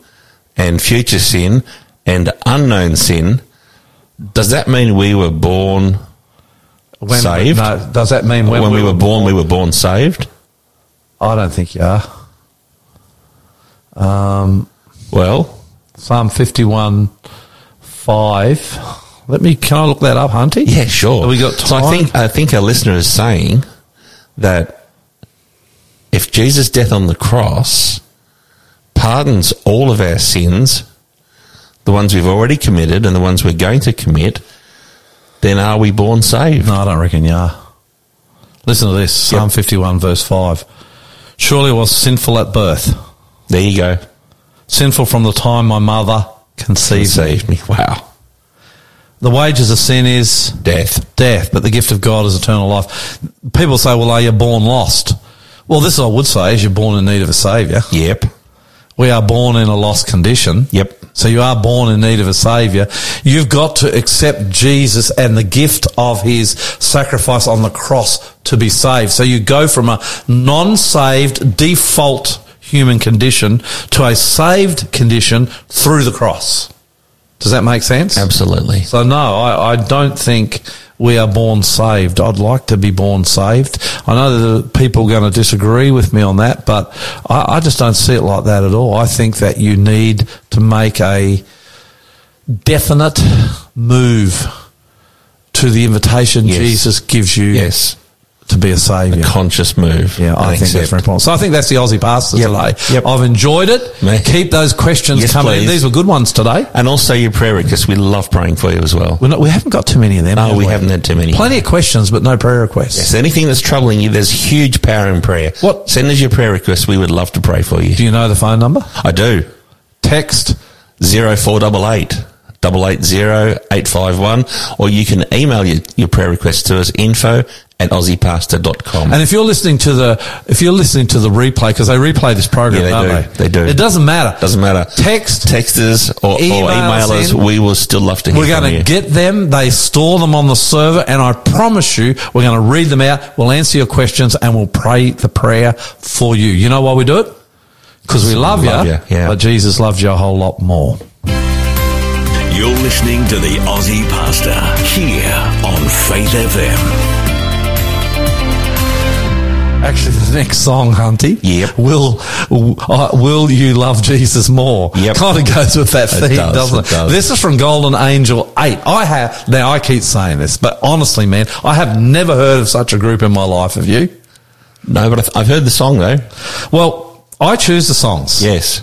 and future sin, and unknown sin, does that mean we were born When- saved? No, does that mean when, we were born, we were born saved? I don't think you are. Um, Well, Psalm 51, 5. Let me, can I look that up, Hunty? yeah, sure. Have we got So I think I think our listener is saying that if Jesus' death on the cross pardons all of our sins, the ones we've already committed and the ones we're going to commit, then are we born saved? No, I don't reckon you are. Listen to this Psalm Yep. 51, verse 5. Surely I was sinful at birth, There you go. sinful from the time my mother conceived me. Me. Wow. The wages of sin is Death. death, but the gift of God is eternal life. People say, well, are you born lost? Well, this I would say is you're born in need of a saviour. Yep. We are born in a lost condition. Yep. So you are born in need of a savior. You've got to accept Jesus and the gift of his sacrifice on the cross to be saved. So you go from a non-saved default human condition to a saved condition through the cross. Does that make sense? Absolutely. So no, I, I don't think we are born saved. I'd like to be born saved. I know that people are going to disagree with me on that, but I, I just don't see it like that at all. I think that you need to make a definite move to the invitation Yes. Jesus gives you Yes. To be a saviour. Conscious move. Yeah, I and think that's very important. So I think that's the Aussie Pastor Yep. today. Yep. I've enjoyed it. Me. Keep those questions Yes, coming please. These were good ones today. And also your prayer requests. We love praying for you as well. We're not, we haven't got too many of them. No, have we haven't had too many. Plenty of questions, but no prayer requests. Yes, anything that's troubling you, there's huge power in prayer. What- Send us your prayer requests. We would love to pray for you. Do you know the phone number? I do. Text. Zero four double eight zero eight five one, or you can email your, your prayer request to us info at aussiepastor.com. And if you're listening to the if you're listening to the replay because they replay this program, Yeah, they don't do. they? They do. It doesn't matter. Doesn't matter. Text. Text us or, or Email us in. We will still love to hear We're going to get them. They store them on the server, and I promise you, we're going to read them out. We'll answer your questions, and we'll pray the prayer for you. You know why we do it? Because we love, Love you, ya, yeah. but Jesus loves you a whole lot more. You're listening to the Aussie Pastor here on Faith FM. Actually, the next song, Hunty, Yep. will uh, will you love Jesus more? Yep. kind of goes with that It theme, does, doesn't it? it does. This is from Golden Angel Eight. I have now. I keep saying this, but honestly, man, I have never heard of such a group in my life. Have you? no, but I've- I've heard the song though. Well, I choose the songs. Yes.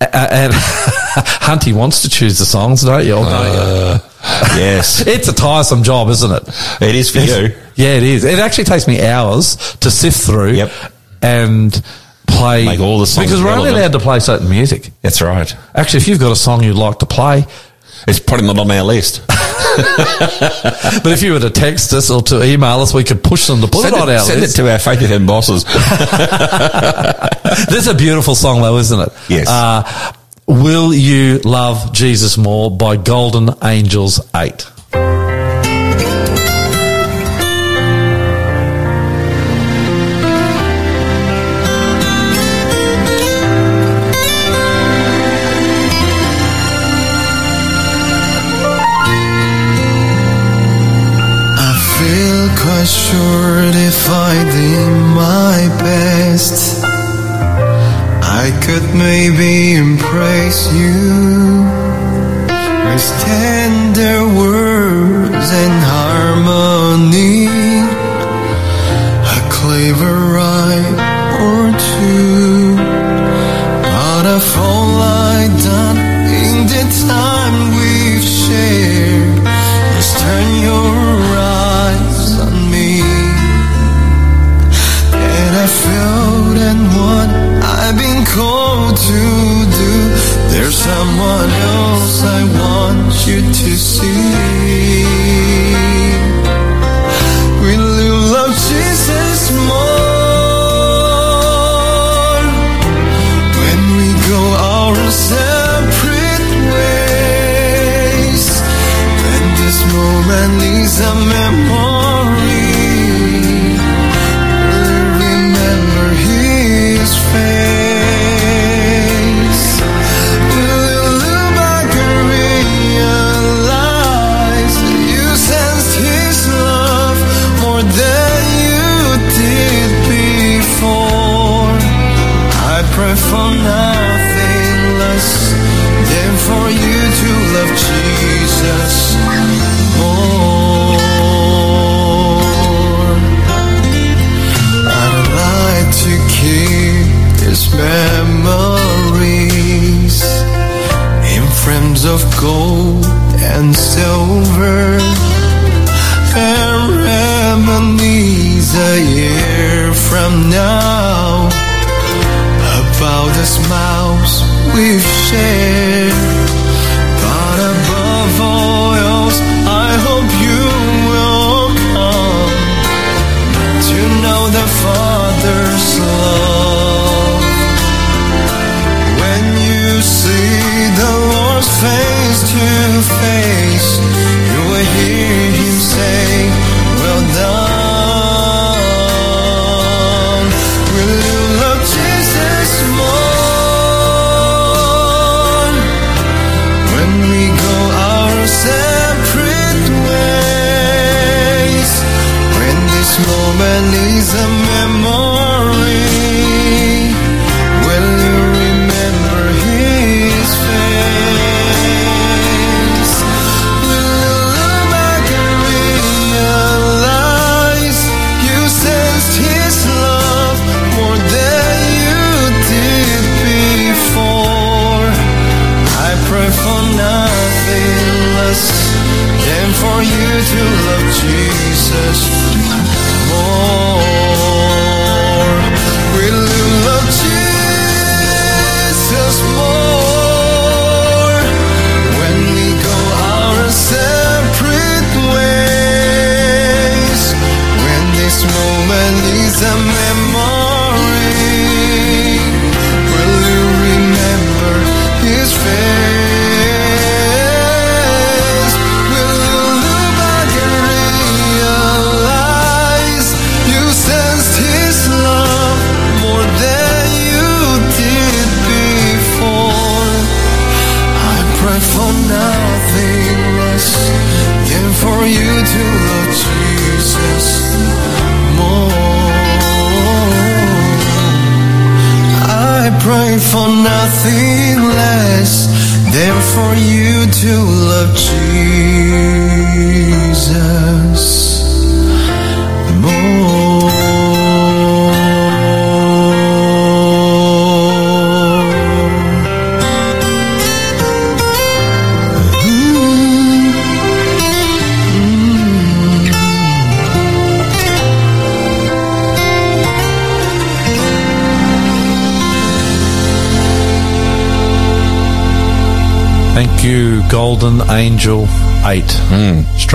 Uh, uh, uh, a- and Hunty wants to choose the songs, don't you? Uh, yes. It's a tiresome job, isn't it? It is for you. Yeah, it is. It actually takes me hours to sift through Yep. and play Make all the songs because we're only allowed to play certain music. That's right. Actually, if you've got a song you'd like to play, it's probably not on our list. but if you were to text us or to email us, we could push them to put send it on our send list. Send it to our faith in bosses. this is a beautiful song, though, isn't it? Yes. Uh, Will You Love Jesus More by Golden Angels 8. I did my best, I could maybe impress you with tender words and harmony, a clever rhyme or two. But if all I done in the time To do. There's someone else I want you to see.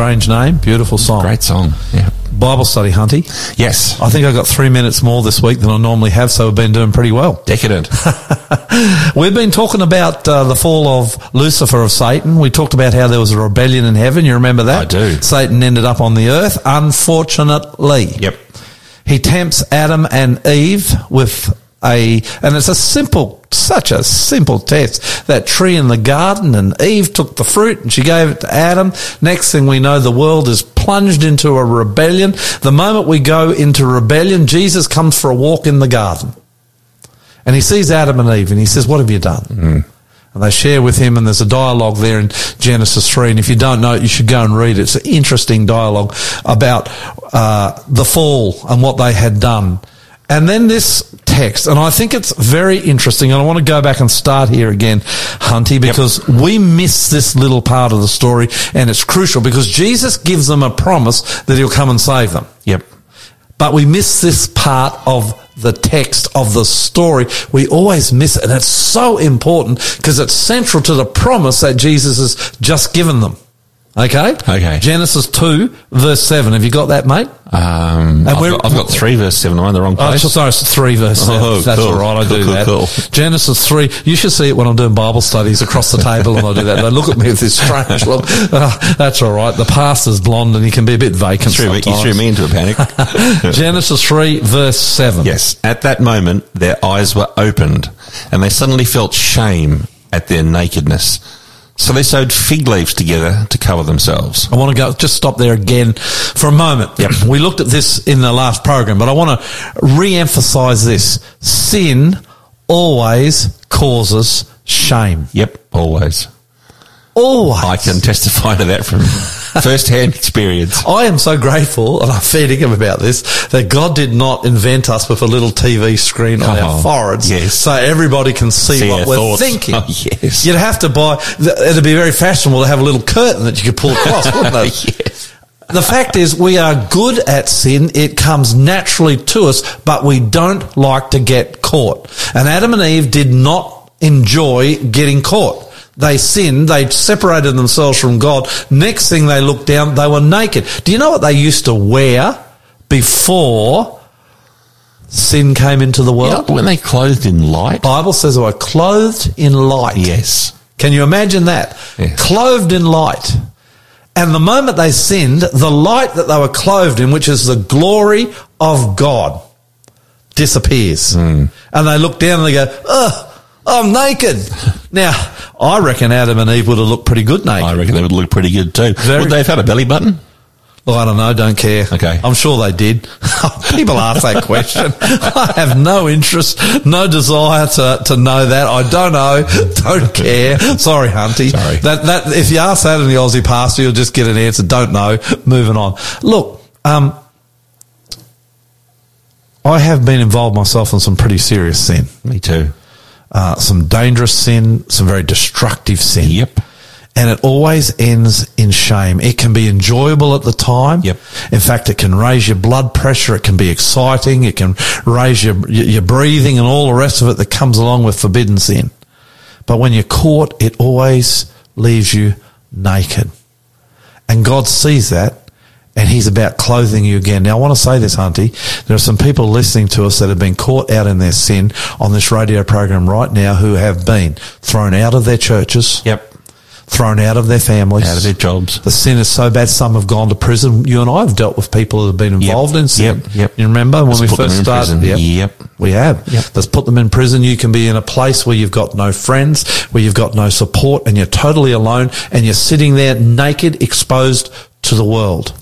Strange name, beautiful song. Great song. Yeah. Bible study, Hunty. Yes. I think I got three minutes more this week than I normally have, so we've been doing pretty well. Decadent. We've been talking about uh, the fall of Lucifer of Satan. We talked about how there was a rebellion in heaven. You remember that? I do. Satan ended up on the earth, unfortunately. Yep. He tempts Adam and Eve with a, and it's a simple, such a simple test. That tree in the garden and Eve took the fruit and she gave it to Adam. Next thing we know, the world is plunged into a rebellion. The moment we go into rebellion, Jesus comes for a walk in the garden. And he sees Adam and Eve and he says, what have you done? And they share with him, and there's a dialogue there in Genesis 3. And if you don't know it, you should go and read it. It's an interesting dialogue about uh, the fall and what they had done. And then this text, and I think it's very interesting. And I want to go back and start here again, Hunty, because we miss this little part of the story, and it's crucial because Jesus gives them a promise that he'll come and save them. Yep. But we miss this part of the text of the story. We always miss it. And it's so important because it's central to the promise that Jesus has just given them. Okay? Okay. Genesis 2, verse 7. Have you got that, mate? Um, I've, got, I've got three verse seven. Am I in the wrong Oh, place? so- sorry, it's 3 verse 7. Oh, That's cool. all right. I Cool, do cool, that. cool. Genesis 3. You should see it when I'm doing Bible studies across the table and I do that. They look at me with this strange look. Oh, that's all right. The pastor's blonde and he can be a bit vacant Threw me, you threw me into a panic. Genesis 3, verse 7. yes. At that moment, their eyes were opened, and they suddenly felt shame at their nakedness. So they sewed fig leaves together to cover themselves. I want to go, just stop there again for a moment. Yep. We looked at this in the last program, but I want to re-emphasize this. Sin always causes shame. Yep, always. Always. I can testify to that from first-hand experience. I am so grateful, and I'm feeding him about this, that God did not invent us with a little TV screen on our Oh, foreheads, yes. so everybody can see, See what we're thoughts. thinking. Oh, yes. You'd have to buy. It'd be very fashionable to have a little curtain that you could pull across, wouldn't it? yes. The fact is, we are good at sin. It comes naturally to us, but we don't like to get caught. And Adam and Eve did not enjoy getting caught. They sinned. They separated themselves from God. Next thing they looked down, they were naked. Do you know what they used to wear before sin came into the world? know, when they clothed in light. Bible says they were clothed in light. Yes. Can you imagine that? Yes. Clothed in light. And the moment they sinned, the light that they were clothed in, which is the glory of God, disappears. Hmm. And they look down and they go, Ugh, I'm naked. now, I reckon Adam and Eve would have looked pretty good naked. I reckon they would look pretty good too. Very- Would they have had a belly button? Look, I don't know, don't care. Okay. I'm sure they did. People ask that question. I have no interest, no desire to, to know that. I don't know, don't care. Sorry, Hunty. Sorry. That, that, if you ask that in the Aussie pastor, you'll just get an answer. Don't know. Moving on. Look, um, I have been involved myself in some pretty serious sin. Me too. Uh, some dangerous sin, some very destructive sin. Yep. And it always ends in shame. It can be enjoyable at the time. Yep. In fact, it can raise your blood pressure. It can be exciting. It can raise your, your your breathing and all the rest of it that comes along with forbidden sin. But when you're caught, it always leaves you naked. And God sees that and He's about clothing you again. Now, I want to say this, Hunty. There are some people listening to us that have been caught out in their sin on this radio program right now who have been thrown out of their churches, Yep. thrown out of their families, Out of their jobs. The sin is so bad, some have gone to prison. You and I have dealt with people that have been involved in sin. Yep, yep. You remember when Let's we first started? prison. Yep. We have. Yep. Let's put them in prison. You can be in a place where you've got no friends, where you've got no support, and you're totally alone, and you're sitting there naked, exposed to the world.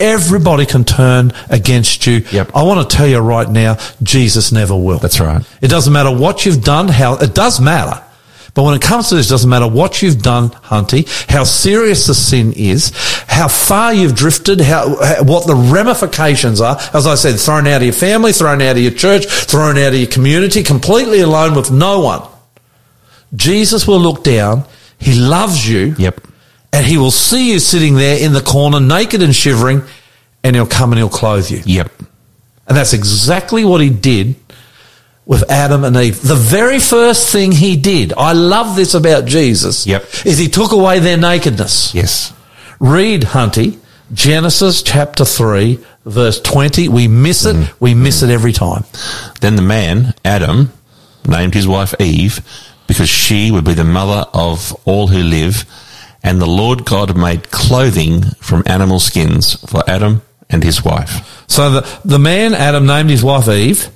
Everybody can turn against you. Yep. I want to tell you right now, Jesus never will. That's right. It doesn't matter what you've done, how, it does matter. But when it comes to this, it doesn't matter what you've done, Hunty, how serious the sin is, how far you've drifted, how, how- what the ramifications are. As I said, thrown out of your family, thrown out of your church, thrown out of your community, completely alone with no one. Jesus will look down. He loves you. Yep. And he will see you sitting there in the corner, naked and shivering, and he'll come and he'll clothe you. Yep. And that's exactly what he did with Adam and Eve. The very first thing he did, I love this about Jesus, Yep. is he took away their nakedness. Yes. Read, Hunty, Genesis chapter 3, verse 20. We miss it. Mm-hmm. We miss it every time. Then the man, Adam, named his wife Eve, because she would be the mother of all who live. And the Lord God made clothing from animal skins for Adam and his wife. So the, the man, Adam, named his wife Eve.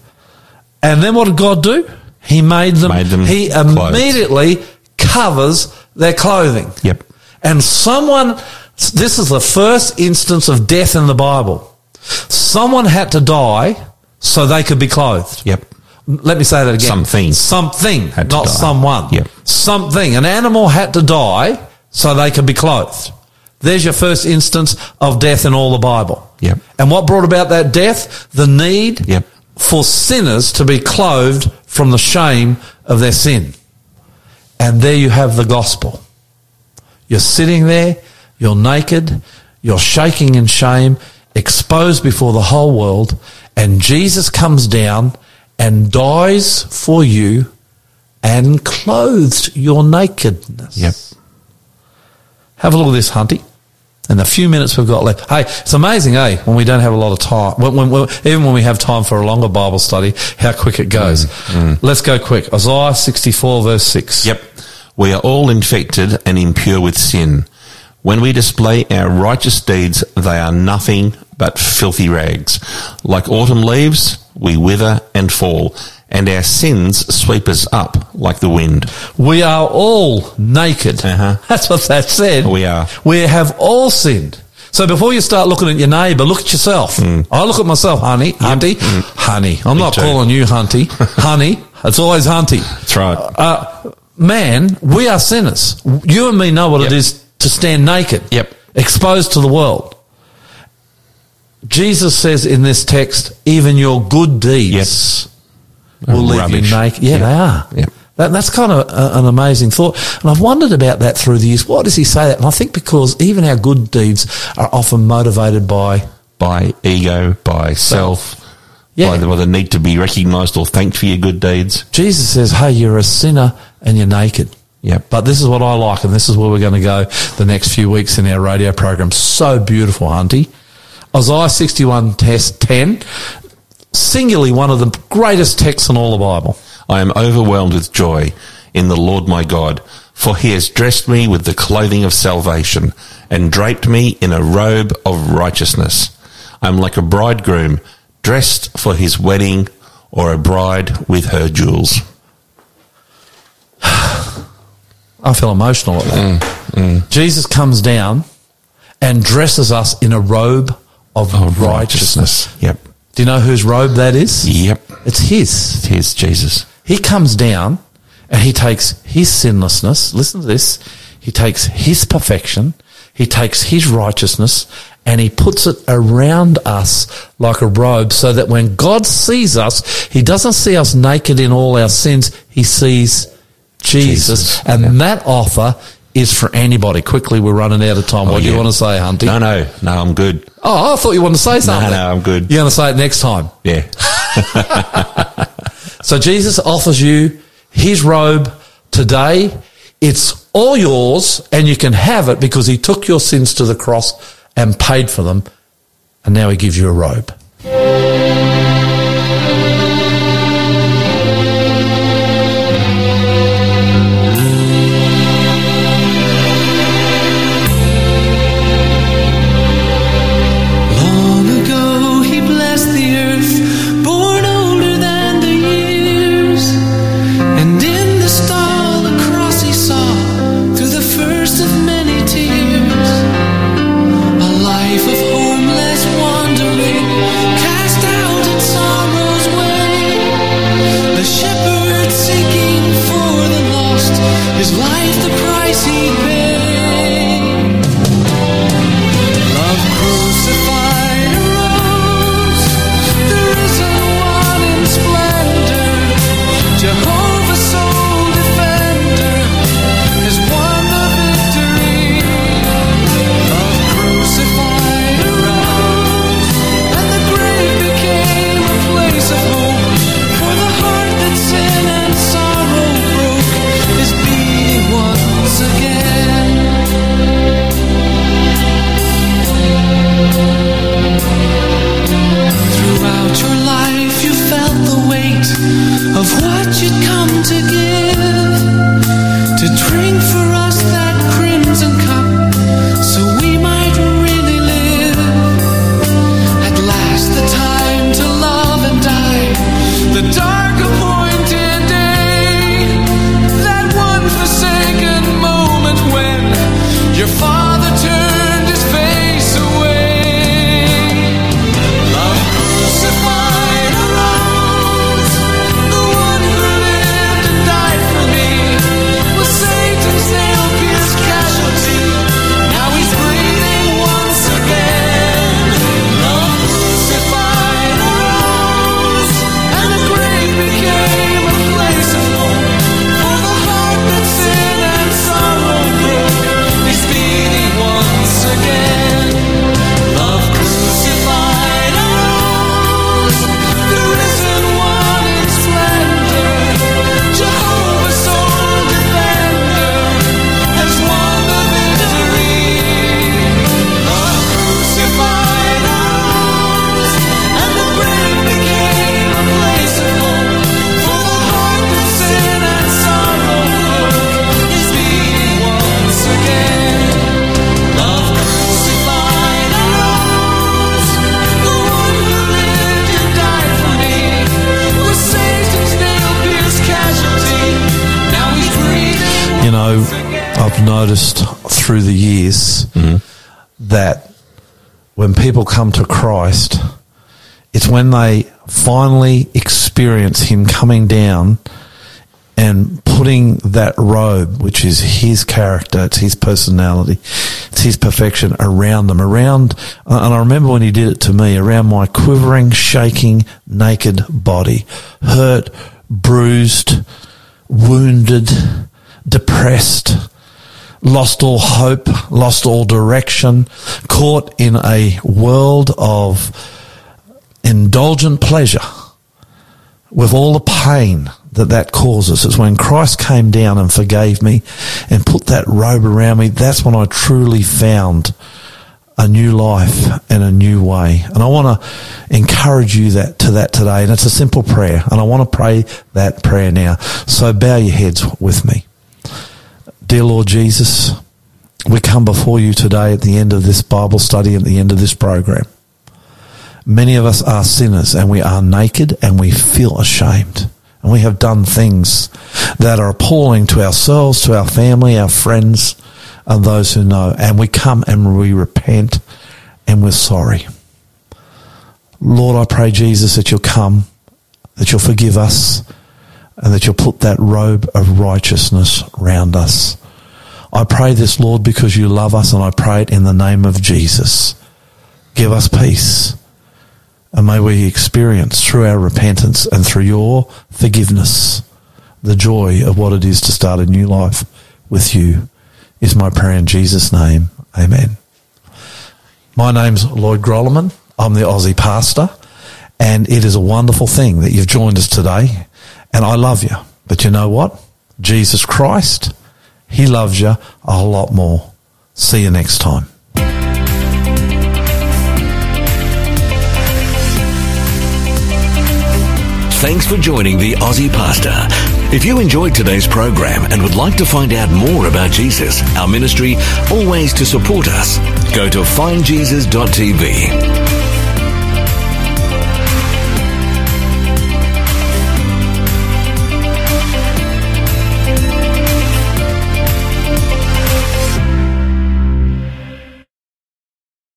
And then what did God do? He made them, Made them he clothed. immediately covers their clothing. Yep. And someone, this is the first instance of death in the Bible. Someone had to die so they could be clothed. Yep. Let me say that again. Something. Something, Had to not die. someone. Yep. Something. An animal had to die so they could be clothed. There's your first instance of death in all the Bible. Yep. And what brought about that death? The need Yep. for sinners to be clothed from the shame of their sin. And there you have the gospel. You're sitting there, you're naked, you're shaking in shame, exposed before the whole world, and Jesus comes down and dies for you and clothes your nakedness. Yep. Have a look at this, Hunty. In the few minutes we've got left. Hey, it's amazing, eh? When we don't have a lot of time, when, when, when- even when we have time for a longer Bible study, how quick it goes. Let's go quick. Isaiah 64 verse 6. Yep. We are all infected and impure with sin. When we display our righteous deeds, they are nothing but filthy rags. Like autumn leaves, we wither and fall, and our sins sweep us up like the wind. We are all naked. Uh-huh. That's what that said. We are. We have all sinned. So before you start looking at your neighbour, look at yourself. I look at myself, honey, hunty, honey. I'm not too. calling you hunty, honey. It's always hunty. That's right. Uh, man, we are sinners. You and me know what Yep. it is to stand naked. Yep. Exposed to the world. Jesus says in this text, even your good deeds will leave you naked. Yeah, they are. Yep. That, that's kind of a, an amazing thought. And I've wondered about that through the years. Why does he say that? And I think because even our good deeds are often motivated by, By ego, by self, Yeah. by, the, by the need to be recognised or thanked for your good deeds. Jesus says, hey, you're a sinner and you're naked. Yeah. But this is what I like, and this is where we're going to go the next few weeks in our radio program. So beautiful, Hunty. Isaiah 61 test 10, singularly one of the greatest texts in all the Bible. I am overwhelmed with joy in the Lord my God, for he has dressed me with the clothing of salvation and draped me in a robe of righteousness. I am like a bridegroom dressed for his wedding or a bride with her jewels. I feel emotional at that. Jesus comes down and dresses us in a robe of, Of righteousness. righteousness. Yep. Do you know whose robe that is? Yep. It's his. Here's Jesus. He comes down and he takes his sinlessness. Listen to this. He takes his perfection. He takes his righteousness and he puts it around us like a robe so that when God sees us, he doesn't see us naked in all our sins. He sees Jesus. Jesus, And yeah. that offer is for anybody. Quickly, we're running out of time. Oh, what do you Oh, want to say, Hunty? No, no, no, I'm good. Oh, I thought you wanted to say something. No, no, I'm good. You're going to say it next time. Yeah. So Jesus offers you his robe today. It's all yours and you can have it because he took your sins to the cross and paid for them. And now he gives you a robe. People come to Christ, it's when they finally experience Him coming down and putting that robe, which is His character, it's His personality, it's His perfection around them, around, and I remember when He did it to me, around my quivering, shaking, naked body, hurt, bruised, wounded, depressed, lost all hope, lost all direction, caught in a world of indulgent pleasure with all the pain that that causes. It's when Christ came down and forgave me and put that robe around me. That's when I truly found a new life and a new way. And I want to encourage you that to that today. And it's a simple prayer. And I want to pray that prayer now. So bow your heads with me. Dear Lord Jesus, we come before you today at the end of this Bible study, at the end of this program. Many of us are sinners and we are naked and we feel ashamed. And we have done things that are appalling to ourselves, to our family, our friends, and those who know. And we come and we repent and we're sorry. Lord, I pray, Jesus, that you'll come, that you'll forgive us, and that you'll put that robe of righteousness round us. I pray this, Lord, because you love us, and I pray it in the name of Jesus. Give us peace. And may we experience through our repentance and through your forgiveness the joy of what it is to start a new life with you, is my prayer in Jesus' name. Amen. My name's Lloyd Grolimund. I'm the Aussie pastor, and it is a wonderful thing that you've joined us today. And I love you. But you know what? Jesus Christ, He loves you a lot more. See you next time. Thanks for joining the Aussie Pastor. If you enjoyed today's program and would like to find out more about Jesus, our ministry, or ways to support us, go to findjesus.tv.